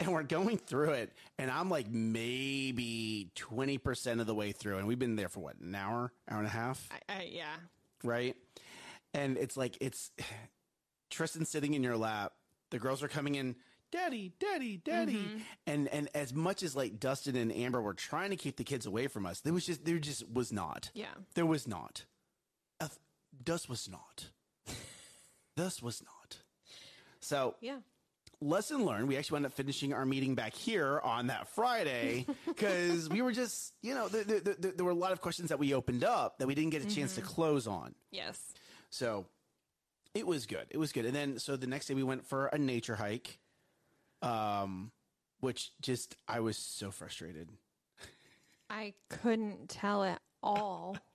And we're going through it, and I'm like maybe 20% of the way through, and we've been there for what, an hour, hour and a half, I, I, yeah. right? And it's like, it's Tristan sitting in your lap, the girls are coming in, daddy, daddy, daddy. And, and as much as like Dustin and Amber were trying to keep the kids away from us, there was just, there just was not. Yeah. There was not. Uh, thus was not. thus was not. So, Yeah. lesson learned. We actually wound up finishing our meeting back here on that Friday because we were just, you know, there, there, there, there were a lot of questions that we opened up that we didn't get a chance to close on. Yes. So it was good. It was good. And then, so the next day we went for a nature hike, um, which just, I was so frustrated. I couldn't tell at all.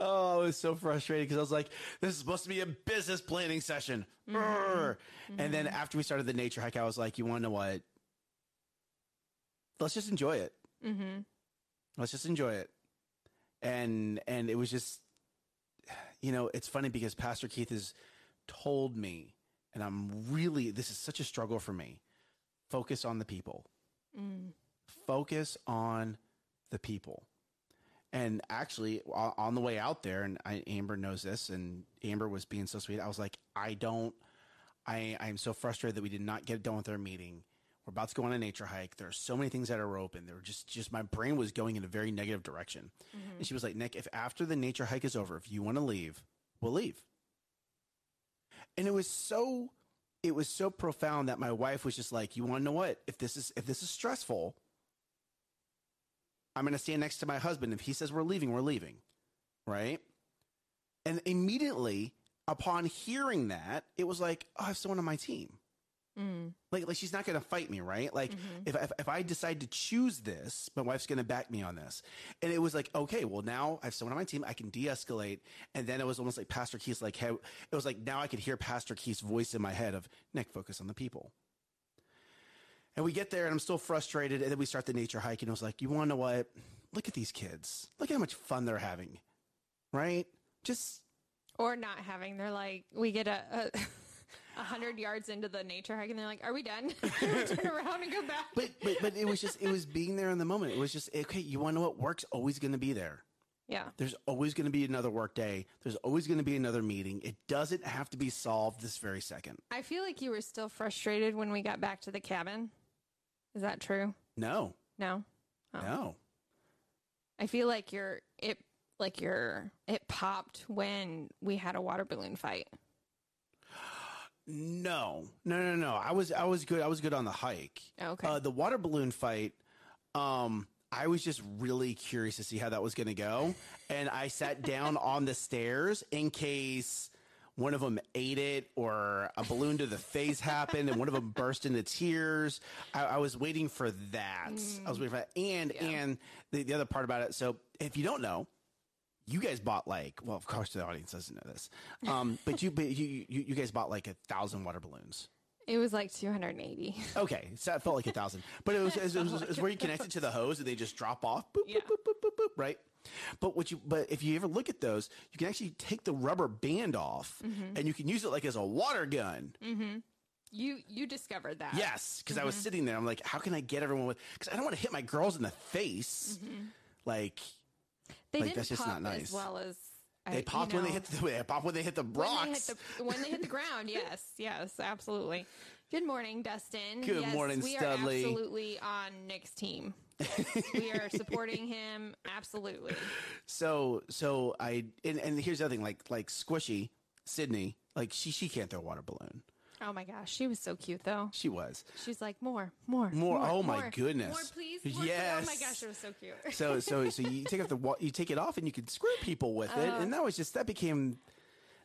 Oh, I was so frustrated because I was like, this is supposed to be a business planning session. Urgh. And then after we started the nature hike, I was like, you want to know what? Let's just enjoy it. mm-hmm. Let's just enjoy it. And and it was just, you know, it's funny because Pastor Keith has told me, and I'm really this is such a struggle for me. Focus on the people. Mm. Focus on the people. And actually, on the way out there, and I, Amber knows this, and Amber was being so sweet. I was like, I don't, I, I am so frustrated that we did not get done with our meeting. We're about to go on a nature hike. There are so many things that are open. There were just, just my brain was going in a very negative direction. And she was like, Nick, if after the nature hike is over, if you want to leave, we'll leave. And it was so, it was so profound that my wife was just like, you want to know what? If this is, if this is stressful, I'm going to stand next to my husband. If he says we're leaving, we're leaving. Right. And immediately upon hearing that, it was like, oh, I have someone on my team. Mm. Like, like she's not going to fight me, right? Like, if, if if I decide to choose this, my wife's going to back me on this. And it was like, okay, well now I have someone on my team. I can de-escalate. And then it was almost like Pastor Keith's like, hey, it was like now I could hear Pastor Keith's voice in my head of Nick, focus on the people. And we get there, and I'm still frustrated. And then we start the nature hike, and it was like, you want to know what? Look at these kids. Look at how much fun they're having, right? Just Or not having. They're like, we get a. a A hundred yards into the nature hike, and they're like, "Are we done?" we turn around and go back. but but but it was just it was being there in the moment. It was just okay. You want to know what work's always going to be there. yeah, There's always going to be another work day. There's always going to be another meeting. It doesn't have to be solved this very second. I feel like you were still frustrated when we got back to the cabin. Is that true? No, No. Oh. no. I feel like you're it like your it popped when we had a water balloon fight. No, no, no, no. I was, I was good. I was good on the hike. Okay. Uh, the water balloon fight. Um, I was just really curious to see how that was going to go, and I sat down on the stairs in case one of them ate it or a balloon to the face happened and one of them burst into tears. I, I was waiting for that. I was waiting for that, and Yeah. and the, the other part about it. So if you don't know, you guys bought like well of course the audience doesn't know this um but you but you you, you guys bought like a thousand water balloons. It was like 280. okay so it felt like a thousand. But it was it was, it was, it was where you connect it to the hose and they just drop off boop, Yeah. boop, boop, boop, boop, boop, right? But what you but if you ever look at those you can actually take the rubber band off mm-hmm. and you can use it like as a water gun. Mm-hmm. You you discovered that. yes because i was mm-hmm. sitting there. I'm like how can i get everyone with because i don't want to hit my girls in the face. Like They Like, didn't that's just pop not nice. as well as I- they you popped when they hit the they pop when they hit the when they hit rocks the when they hit the ground. Yes, yes, absolutely. Good morning, Dustin. Good yes, morning, we Studley. are absolutely on Nick's team. Yes, we are supporting him absolutely. So so I and, and here's the other thing, like like Squishy, Sydney, like she she can't throw a water balloon. Oh my gosh, she was so cute though. She was. She's like more, more, More. Oh, my more, goodness. more, please. More, please." Yes. Oh my gosh, it was so cute. So so so you take off the you take it off and you could screw people with it, and uh-huh. that was just that became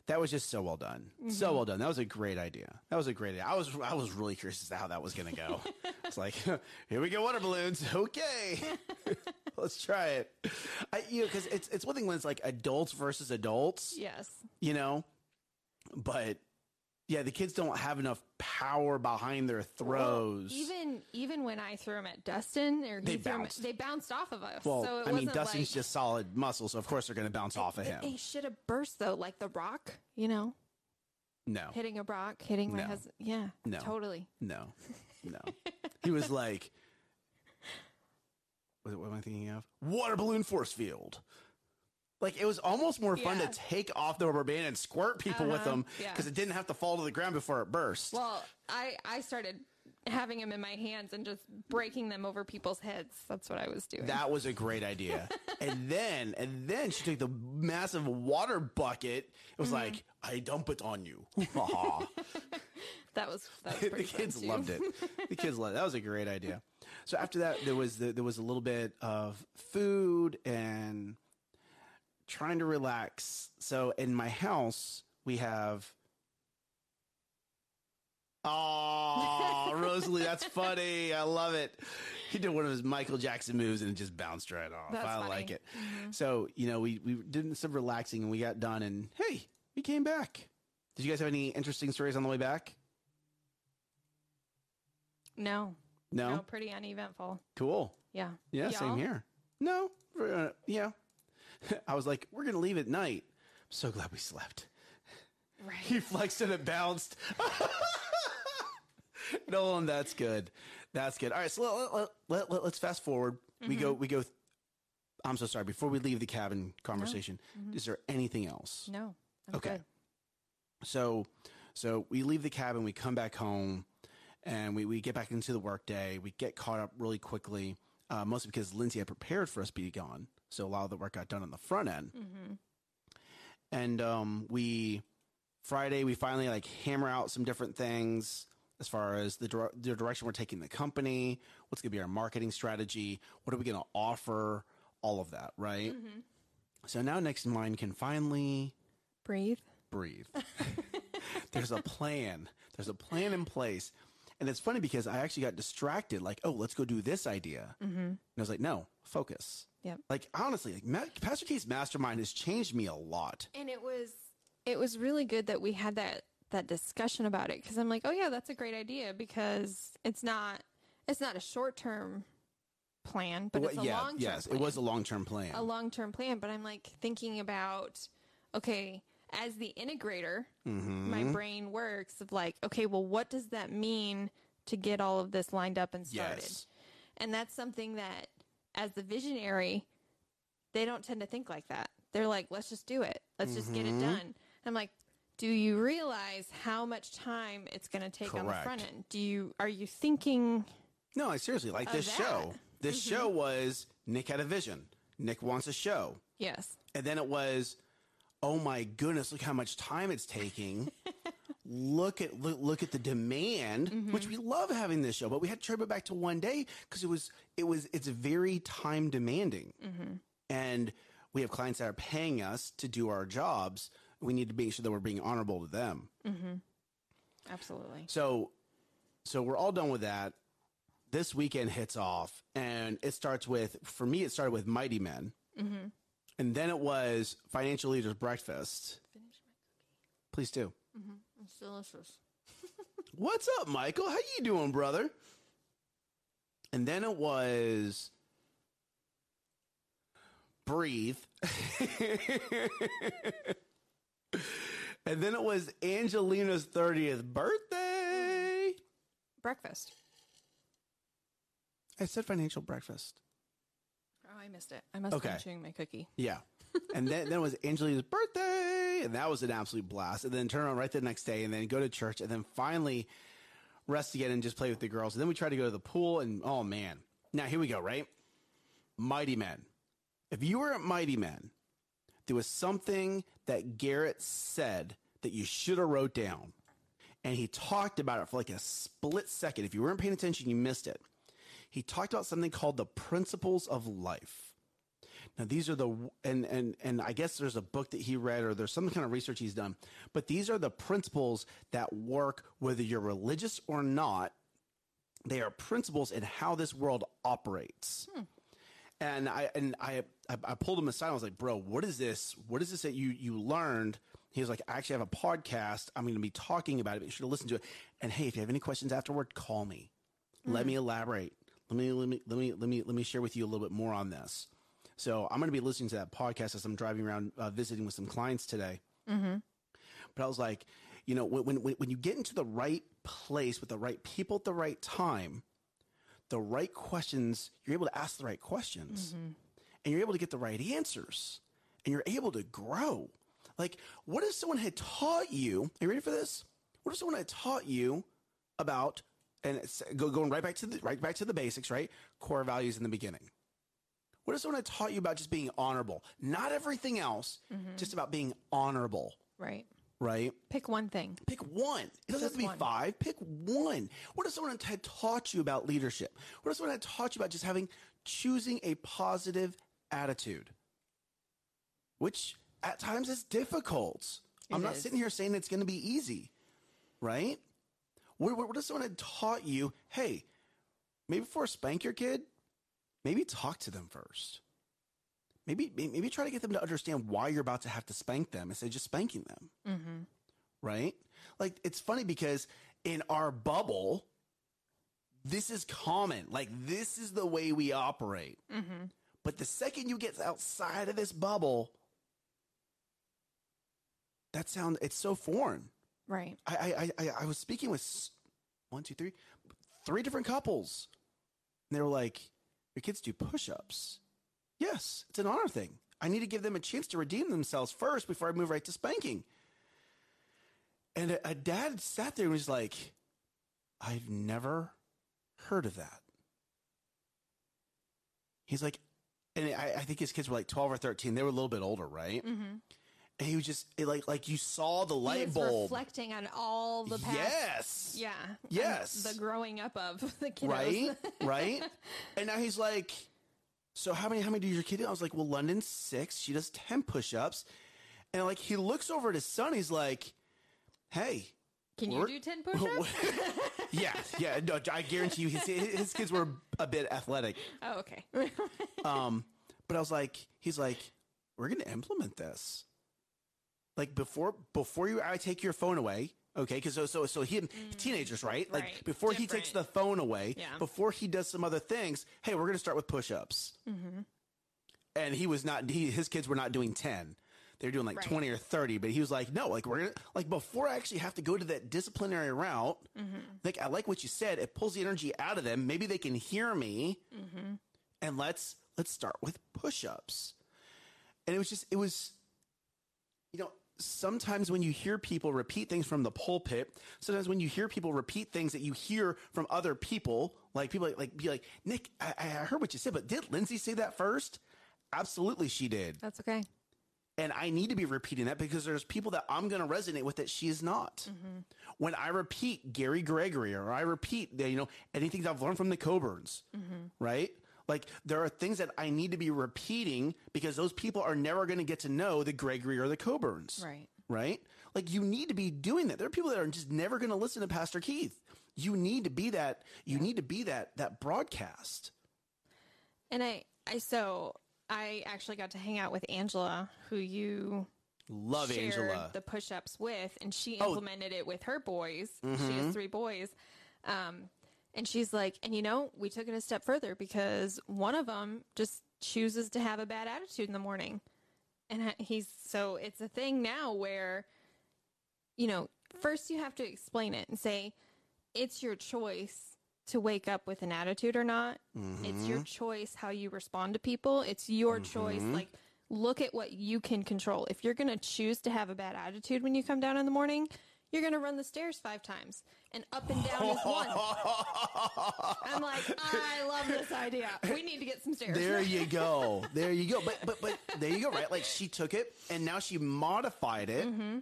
that was just so well done, so mm-hmm. well done. That was a great idea. That was a great idea. I was I was really curious as to how that was going to go. it's like here we go, water balloons. Okay, let's try it. I, you know, because it's it's one thing when it's like adults versus adults. yes. you know but Yeah, the kids don't have enough power behind their throws. Well, even even when I threw them at Dustin, or They bounced. they bounced off of us. well, so it I mean, Dustin's like, just solid muscle, so of course they're going to bounce off of him. They should have burst though, like the rock. You know, No, hitting a rock, hitting my No. husband. Yeah, No. totally. no, no. he was like, what am I thinking of? Water balloon force field. Like it was almost more fun Yeah. to take off the rubber band and squirt people with Uh-huh, them yeah. because it didn't have to fall to the ground before it burst. Well, I I started having them in my hands and just breaking them over people's heads. That's what I was doing. That was a great idea. and then, and then she took the massive water bucket. It Mm-hmm. was like, I dump it on you. That was that was the kids loved it. The kids loved it. That was a great idea. So after that, there was the, there was a little bit of food and trying to relax. So in my house, we have. Oh, Rosalie, that's funny. I love it. He did one of his Michael Jackson moves and it just bounced right off. That's I funny. like it. So, you know, we, we did some relaxing and we got done and hey, we came back. Did you guys have any interesting stories on the way back? No, No? no, pretty uneventful. Cool. Yeah, Yeah, same Y'all? here. No, uh, yeah. I was like, we're gonna leave at night. I'm so glad we slept. Right. He flexed and it bounced. Nolan, that's good. That's good. All right, so let, let, let, us fast forward. We go. Mm-hmm. We go. I'm so sorry. Before we leave the cabin conversation, is there anything else? No. I'm Okay. good. So, so we leave the cabin, we come back home, and we, we get back into the workday. We get caught up really quickly, uh, mostly because Lindsay had prepared for us to be gone. So a lot of the work got done on the front end. And um, we Friday we finally like hammer out some different things as far as the, dir- the direction we're taking the company, what's going to be our marketing strategy, what are we going to offer, all of that, right? So now Nick's mind can finally Breathe. breathe. There's a plan. There's a plan in place. And it's funny because I actually got distracted, like, oh, let's go do this idea. Mm-hmm. And I was like, no, focus. Yep. Like, honestly, like, Ma- Pastor K's mastermind has changed me a lot. And it was it was really good that we had that that discussion about it because I'm like, oh yeah, that's a great idea because it's not it's not a short term plan, but Well, it's a yeah, long term. yes, it was a long term plan. a long term plan. But I'm like thinking about okay, as the integrator, Mm-hmm. my brain works of like, okay, well, what does that mean to get all of this lined up and started? Yes. And that's something that, as the visionary, they don't tend to think like that. They're like, let's just do it. Let's just get Mm-hmm. it done. I'm like, do you realize how much time it's going to take on the front end? Do you are you thinking? No, I seriously, like this that. Mm-hmm. show. This show was Nick had a vision. Nick wants a show. Yes. And then it was, oh my goodness, look how much time it's taking. look at look, look at the demand, mm-hmm. which we love having this show, but we had to trim it back to one day because it was it was it's very time demanding, mm-hmm. and we have clients that are paying us to do our jobs. We need to make sure that we're being honorable to them. Mm-hmm. Absolutely. So, so we're all done with that. This weekend hits off, and it starts with for me. It started with Mighty Men, and then it was Financial Leaders Breakfast. Finish my cookie. Please do. Mm-hmm. It's delicious. What's up, Michael? How you doing, brother? And then it was breathe. and then it was Angelina's 30th birthday. Mm. Breakfast. I said financial breakfast. Oh, I missed it. I must have Okay. been chewing my cookie. Yeah. And then, then it was Angelina's birthday, and that was an absolute blast. And then turn on right the next day, and then go to church, and then finally rest again and just play with the girls. And then we tried to go to the pool, and oh man. Now here we go, right? Mighty Men. If you were at Mighty Men, there was something that Garrett said that you should have wrote down. And he talked about it for like a split second. If you weren't paying attention, you missed it. He talked about something called the principles of life. Now these are the and and and I guess there's a book that he read or there's some kind of research he's done, but these are the principles that work whether you're religious or not. They are principles in how this world operates. Hmm. And I and I, I I pulled him aside. I was like, "Bro, what is this? What is this that you you learned He was like, I actually have a podcast. I'm going to be talking about it. But you should listen to it. And hey, if you have any questions afterward, call me. Let hmm. me elaborate. Let me let me let me let me let me share with you a little bit more on this. So I'm going to be listening to that podcast as I'm driving around uh, visiting with some clients today. But I was like, you know, when, when when you get into the right place with the right people at the right time, the right questions, you're able to ask the right questions, and you're able to get the right answers, and you're able to grow. Like, what if someone had taught you? Are you ready for this? What if someone had taught you about and it's go, going right back to the right back to the basics, right? Core values in the beginning. What if someone had taught you about just being honorable? Not everything else, mm-hmm. just about being honorable, Right. right? Pick one thing. Pick one. It doesn't have to be one. five. Pick one. What if someone had taught you about leadership? What if someone had taught you about just having choosing a positive attitude? Which at times is difficult. I'm not is. sitting here saying it's going to be easy, right? What, what, if someone had taught you, hey, maybe before spank your kid, maybe talk to them first. Maybe, maybe try to get them to understand why you're about to have to spank them instead of just spanking them Mm-hmm. right? Like it's funny because in our bubble, this is common. Like this is the way we operate. Mm-hmm. But the second you get outside of this bubble, that sound it's so foreign. Right. I I I- I, was speaking with one, two, three, three different couples, and they were like, "Your kids do push-ups." Yes, it's an honor thing. I need to give them a chance to redeem themselves first before I move right to spanking. And a, a dad sat there and was like, "I've never heard of that." He's like, and I, I think his kids were like twelve or thirteen. They were a little bit older, right? Mm-hmm. He was just it like like you saw the He light bulb. reflecting on all the past. Yes. Yeah. Yes. The growing up of the kiddos. right right and now he's like so how many how many do your kid do i was like well london's six she does 10 push-ups and like he looks over at his son he's like hey Can you do 10 push ups? yeah yeah no, i guarantee you his, his kids were a bit athletic oh, okay. um but i was like he's like we're gonna implement this like before before you i take your phone away okay because so so so he teenagers right like Mm. Right. before he takes the phone away Yeah. before he does some other things hey we're gonna start with push-ups Mm-hmm. and he was not he his kids were not doing 10 they were doing like Right. 20 or 30 but he was like no like we're gonna like before i actually have to go to that disciplinary route Mm-hmm. like i like what you said it pulls the energy out of them maybe they can hear me Mm-hmm. and let's let's start with push-ups and it was just it was you know sometimes when you hear people repeat things from the pulpit sometimes when you hear people repeat things that you hear from other people like people like, like be like nick I, I heard what you said but did lindsay say that first absolutely she did That's okay. and I need to be repeating that because there's people that I'm going to resonate with that she is not. Mm-hmm. When I repeat Gary Gregory or I repeat, the, you know, anything that I've learned from the Coburns, mm-hmm. right? Like there are things that I need to be repeating because those people are never going to get to know the Gregory or the Coburns, Right. right? Like you need to be doing that. There are people that are just never going to listen to Pastor Keith. You need to be that. You need to be that that broadcast. And I, I, so I actually got to hang out with Angela, who you Love Angela. the push ups with, and she Oh. implemented it with her boys. She Mm-hmm. has three boys. Um, and she's like, and you know, we took it a step further because one of them just chooses to have a bad attitude in the morning. And he's so it's a thing now where, you know, first you have to explain it and say, it's your choice to wake up with an attitude or not. It's your mm-hmm. choice how you respond to people. It's your mm-hmm. choice. Like, look at what you can control. If you're going to choose to have a bad attitude when you come down in the morning, you're going to run the stairs five times and up and down is one. I'm like, I love this idea. We need to get some stairs. There you go. There you go. But but but there you go, right? Like she took it and now she modified it mm-hmm.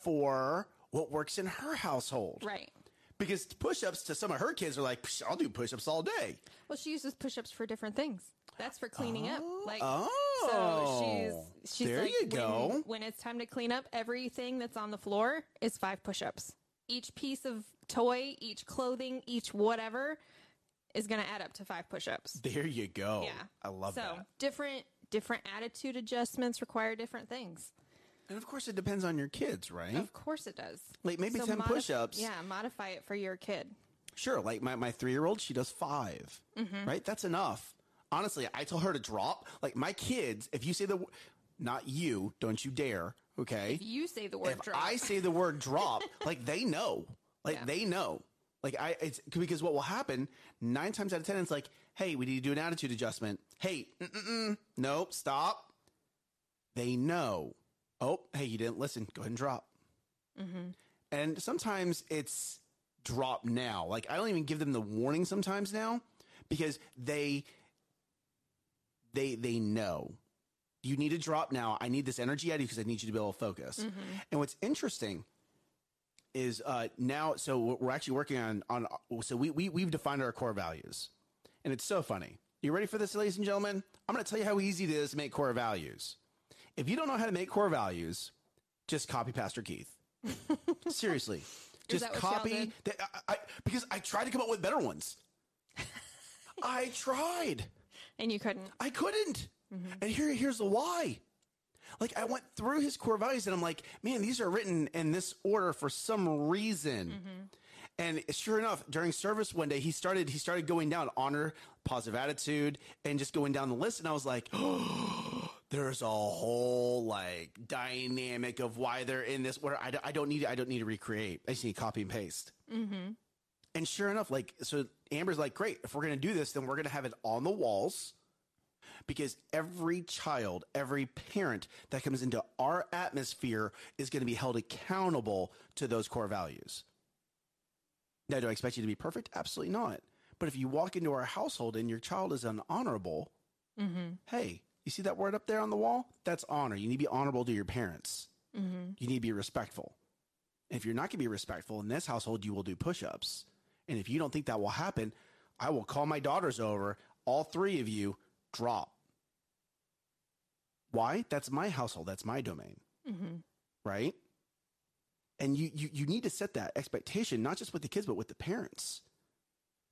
for what works in her household. right. Because push-ups to some of her kids are like, "Psh, I'll do push-ups all day. Well, she uses push-ups for different things. That's for cleaning up. Oh. Like, Oh, so she's oh, she's there like, you when, go. when it's time to clean up, everything that's on the floor is five push-ups. Each piece of toy, each clothing, each whatever is going to add up to five push-ups. There you go. Yeah, I love so that. So different different attitude adjustments require different things. And of course, it depends on your kids, right? Of course it does. Like maybe So 10 modif- push ups. Yeah, modify it for your kid. Sure. Like my, my three year old, she does 5 mm-hmm. right? That's enough. Honestly, I tell her to drop. Like my kids, if you say the, not you, don't you dare, okay? If you say the word if drop, I say the word drop, like they know, like Yeah. they know, like I, it's because what will happen nine times out of ten, it's like, hey, we need to do an attitude adjustment. Hey, nope, stop. They know. Oh, hey, you didn't listen. Go ahead and drop. Mm-hmm. And sometimes it's drop now. Like I don't even give them the warning sometimes now because they they they know you need to drop now. I need this energy out of you because I need you to be able to focus. And what's interesting is uh, now, so we're- actually working on on. So we we we've defined our core values, and it's so funny. You ready for this, ladies and gentlemen? I'm going to tell you how easy it is to make core values. If you don't know how to make core values, just copy Pastor Keith. Seriously, just that copy. The, I, I, because I tried to come up with better ones. I tried. And you couldn't. I couldn't. Mm-hmm. And here, here's the why. Like I went through his core values and I'm like, man, these are written in this order for some reason. Mm-hmm. And sure enough, during service one day, he started he started going down honor, positive attitude, and just going down the list. And I was like, oh, there's a whole like dynamic of why they're in this order. I, don't- I don't need I don't need to recreate. I just need to copy and paste. Mm-hmm. And sure enough, like, so Amber's like, great, if we're going to do this, then we're going to have it on the walls because every child, every parent that comes into our atmosphere is going to be held accountable to those core values. Now, do I expect you to be perfect? Absolutely not. But if you walk into our household and your child is unhonorable, mm-hmm. hey, you see that word up there on the wall? That's honor. You need to be honorable to your parents. Mm-hmm. You need to be respectful. And if you're not going to be respectful in this household, you will do push ups. And if you don't think that will happen, I will call my daughters over, all three of you, drop. Why? That's my household. That's my domain. Mm-hmm. Right? And you, you, you need to set that expectation, not just with the kids, but with the parents.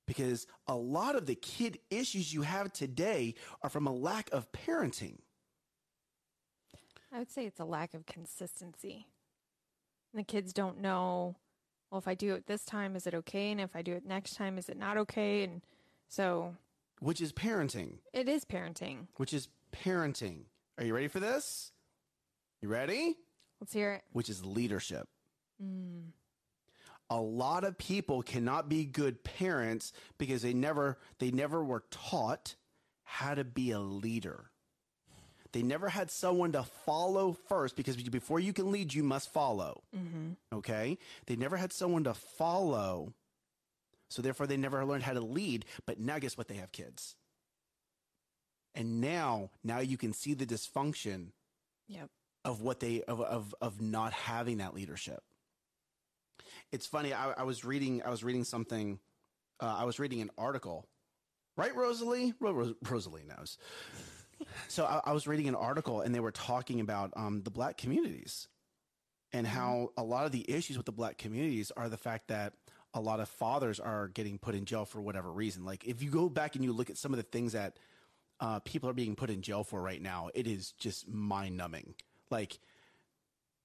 Because a lot of the kid issues you have today are from a lack of parenting. I would say it's a lack of consistency. The kids don't know, well, if I do it this time, is it okay? And if I do it next time, is it not okay? And so Which is parenting. it is parenting. Which is parenting. Are you ready for this? You ready? Let's hear it. which is leadership. Mm. A lot of people cannot be good parents because they never they never were taught how to be a leader. They never had someone to follow first because before you can lead, you must follow. Okay? They never had someone to follow. So therefore they never learned how to lead, but now guess what they have kids. And now now you can see the dysfunction Yep. of what they of of of not having that leadership. It's funny. I, I was reading. I was reading something. Uh, I was reading an article. Right, Rosalie. Ro- Ros- Rosalie knows. So I, I was reading an article, and they were talking about um, the black communities and how a lot of the issues with the black communities are the fact that a lot of fathers are getting put in jail for whatever reason. Like if you go back and you look at some of the things that uh, people are being put in jail for right now, it is just mind numbing. Like,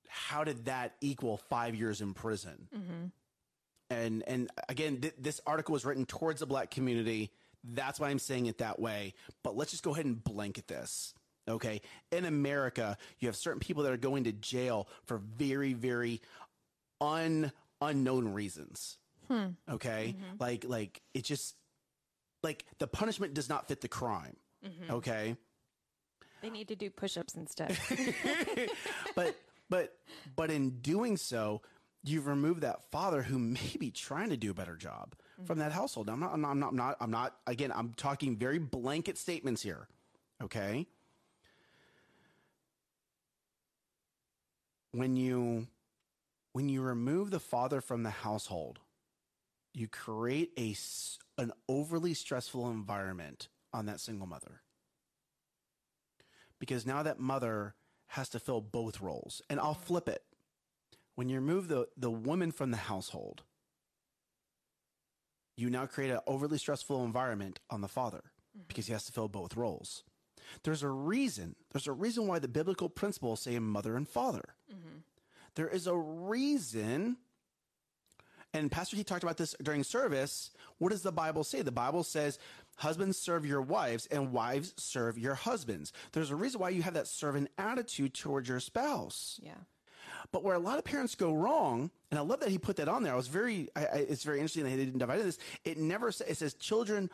how did that equal five years in prison? And and again, th- this article was written towards the black community. That's why I'm saying it that way. But let's just go ahead and blanket this. Okay. In America, you have certain people that are going to jail for very, very un unknown reasons. Hmm. Okay. Mm-hmm. Like like it just like the punishment does not fit the crime. Mm-hmm. Okay. They need to do push ups instead. but but but in doing so, you've removed that father who may be trying to do a better job from that household. I'm not, I'm not, I'm not, I'm not, again, I'm talking very blanket statements here. Okay. When you, when you remove the father from the household, you create a, an overly stressful environment on that single mother because now that mother has to fill both roles. And I'll flip it. When you remove the, the woman from the household, you now create an overly stressful environment on the father because he has to fill both roles. There's a reason. There's a reason why the biblical principles say mother and father. There is a reason. And Pastor Keith talked about this during service. What does the Bible say? The Bible says, husbands serve your wives and wives serve your husbands. There's a reason why you have that servant attitude towards your spouse. Yeah. But where a lot of parents go wrong, and I love that he put that on there. I was very, I, I, it's very interesting that he didn't divide this. It never says, it says children,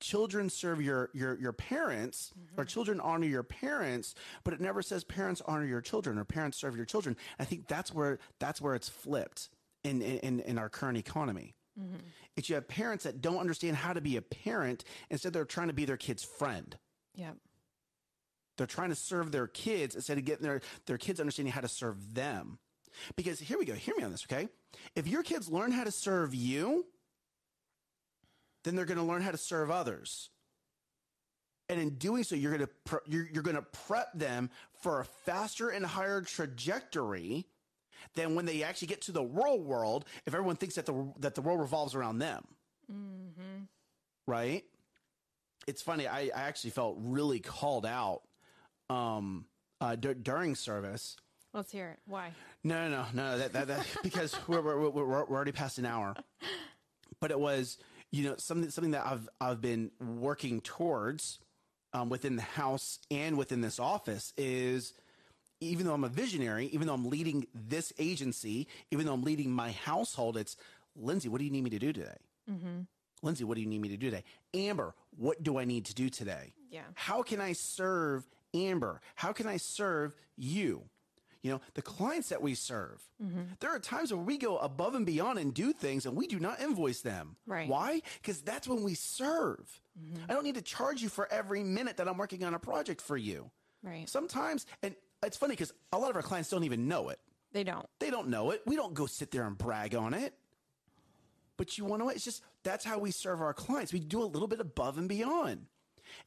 children serve your, your, your parents or mm-hmm. children honor your parents, but it never says parents honor your children or parents serve your children. I think that's where, that's where it's flipped in, in, in our current economy. Mm-hmm. It's you have parents that don't understand how to be a parent. Instead, they're trying to be their kid's friend. Yeah. They're trying to serve their kids instead of getting their, their kids understanding how to serve them. Because here we go. Hear me on this, okay? If your kids learn how to serve you, then they're going to learn how to serve others. And in doing so, you're going to pre- you're, you're going to prep them for a faster and higher trajectory than when they actually get to the real world. If everyone thinks that the that the world revolves around them, mm-hmm. right? It's funny. I, I actually felt really called out um, uh, d- during service. Let's hear it. Why? No, no, no, no. That, that, that because we're, we're, we're, we're already past an hour. But it was, you know, something something that I've I've been working towards um, within the house and within this office is even though I'm a visionary, even though I'm leading this agency, even though I'm leading my household, it's Lindsay, what do you need me to do today? Lindsay, what do you need me to do today? Amber, what do I need to do today? Yeah. How can I serve Amber? How can I serve you? You know, the clients that we serve. Mm-hmm. There are times where we go above and beyond and do things and we do not invoice them. Right. Why? Because that's when we serve. Mm-hmm. I don't need to charge you for every minute that I'm working on a project for you. Right. Sometimes, and it's funny because a lot of our clients don't even know it. They don't. They don't know it. We don't go sit there and brag on it. But you want to? It's just that's how we serve our clients. We do a little bit above and beyond.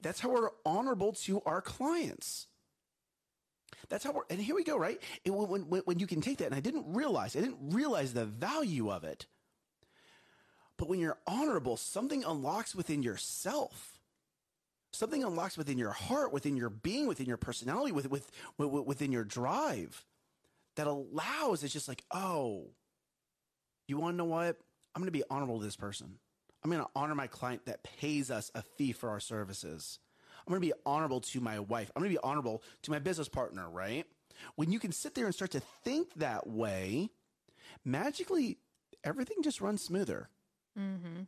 That's how we're honorable to our clients. That's how we're, and here we go, right? It, when, when, when you can take that, and I didn't realize, I didn't realize the value of it. But when you're honorable, something unlocks within yourself. Something unlocks within your heart, within your being, within your personality, with, with, with within your drive that allows, it's just like, oh, you want to know what? I'm going to be honorable to this person. I'm going to honor my client that pays us a fee for our services. I'm going to be honorable to my wife. I'm going to be honorable to my business partner, right? When you can sit there and start to think that way, magically everything just runs smoother. Mm-hmm.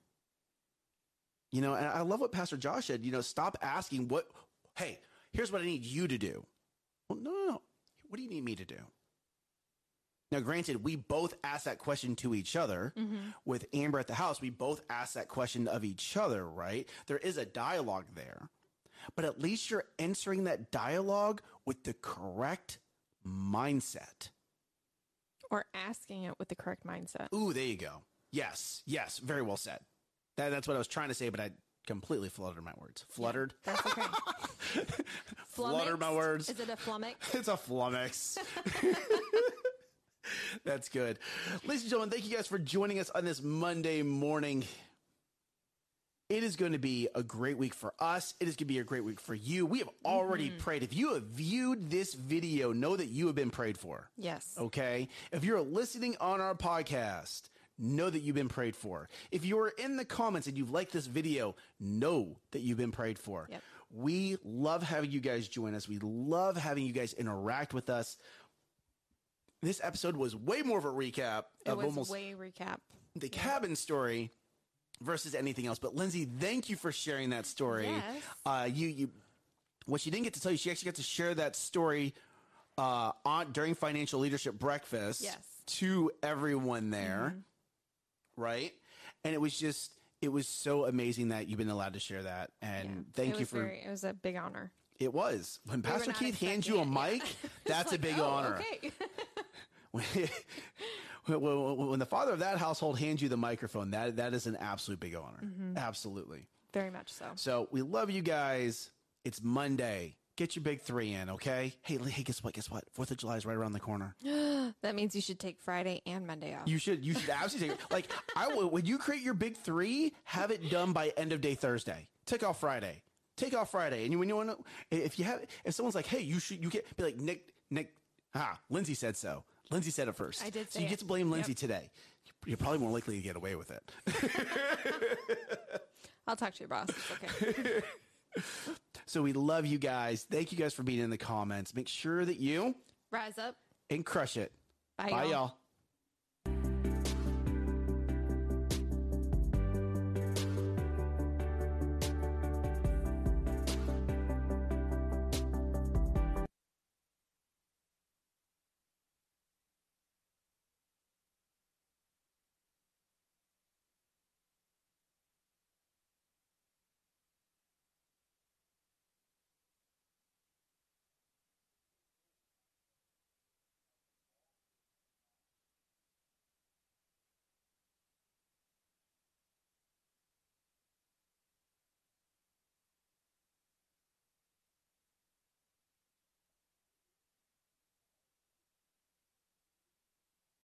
You know, and I love what Pastor Josh said. You know, stop asking what, hey, here's what I need you to do. Well, no, no, no. What do you need me to do? Now, granted, we both ask that question to each other. Mm-hmm. With Amber at the house, we both ask that question of each other, right? There is a dialogue there. But at least you're answering that dialogue with the correct mindset. Or asking it with the correct mindset. Ooh, there you go. Yes, yes, very well said. That, that's what I was trying to say, but I completely fluttered my words. Fluttered? That's okay. Fluttered my words. Is it a flummox? It's a flummox. That's good. Ladies and gentlemen, thank you guys for joining us on this Monday morning. It is going to be a great week for us. It is going to be a great week for you. We have already mm-hmm. prayed. If you have viewed this video, know that you have been prayed for. Yes. Okay. If you're listening on our podcast, know that you've been prayed for. If you're in the comments and you've liked this video, know that you've been prayed for. Yep. We love having you guys join us. We love having you guys interact with us. This episode was way more of a recap It of was almost way recap. the cabin story versus anything else. But Lindsay, thank you for sharing that story. Yes. Uh, you you what she didn't get to tell you, she actually got to share that story uh, on during financial leadership breakfast Yes. Mm-hmm. to everyone there, right? And it was just it was so amazing that you've been allowed to share that. And Yeah. thank you for very, it was a big honor. it was when Pastor Keith hands you a mic. Yeah. That's a big oh, honor. Okay. when, when- the father of that household hands you the microphone, that that is an absolute big honor. Mm-hmm. Absolutely. Very much so. So we love you guys. It's Monday. Get your big three in, okay? Hey, hey, guess what? Guess what? Fourth of July is right around the corner. That means you should take Friday and Monday off. You should, you should absolutely take. Like, I will. When you create your big three, have it done by end of day Thursday. Take off Friday. Take off Friday, and you, when you want to, if you have, if someone's like, hey, you should, you get, be like, Nick, Nick, Ah, Lindsay said so. Lindsay said it first. I did So you get to blame Lindsay Yep. today. You're probably more likely to get away with it. I'll talk to your boss. It's okay. So we love you guys. Thank you guys for being in the comments. Make sure that you Rise up. and crush it. Bye, Bye y'all. y'all.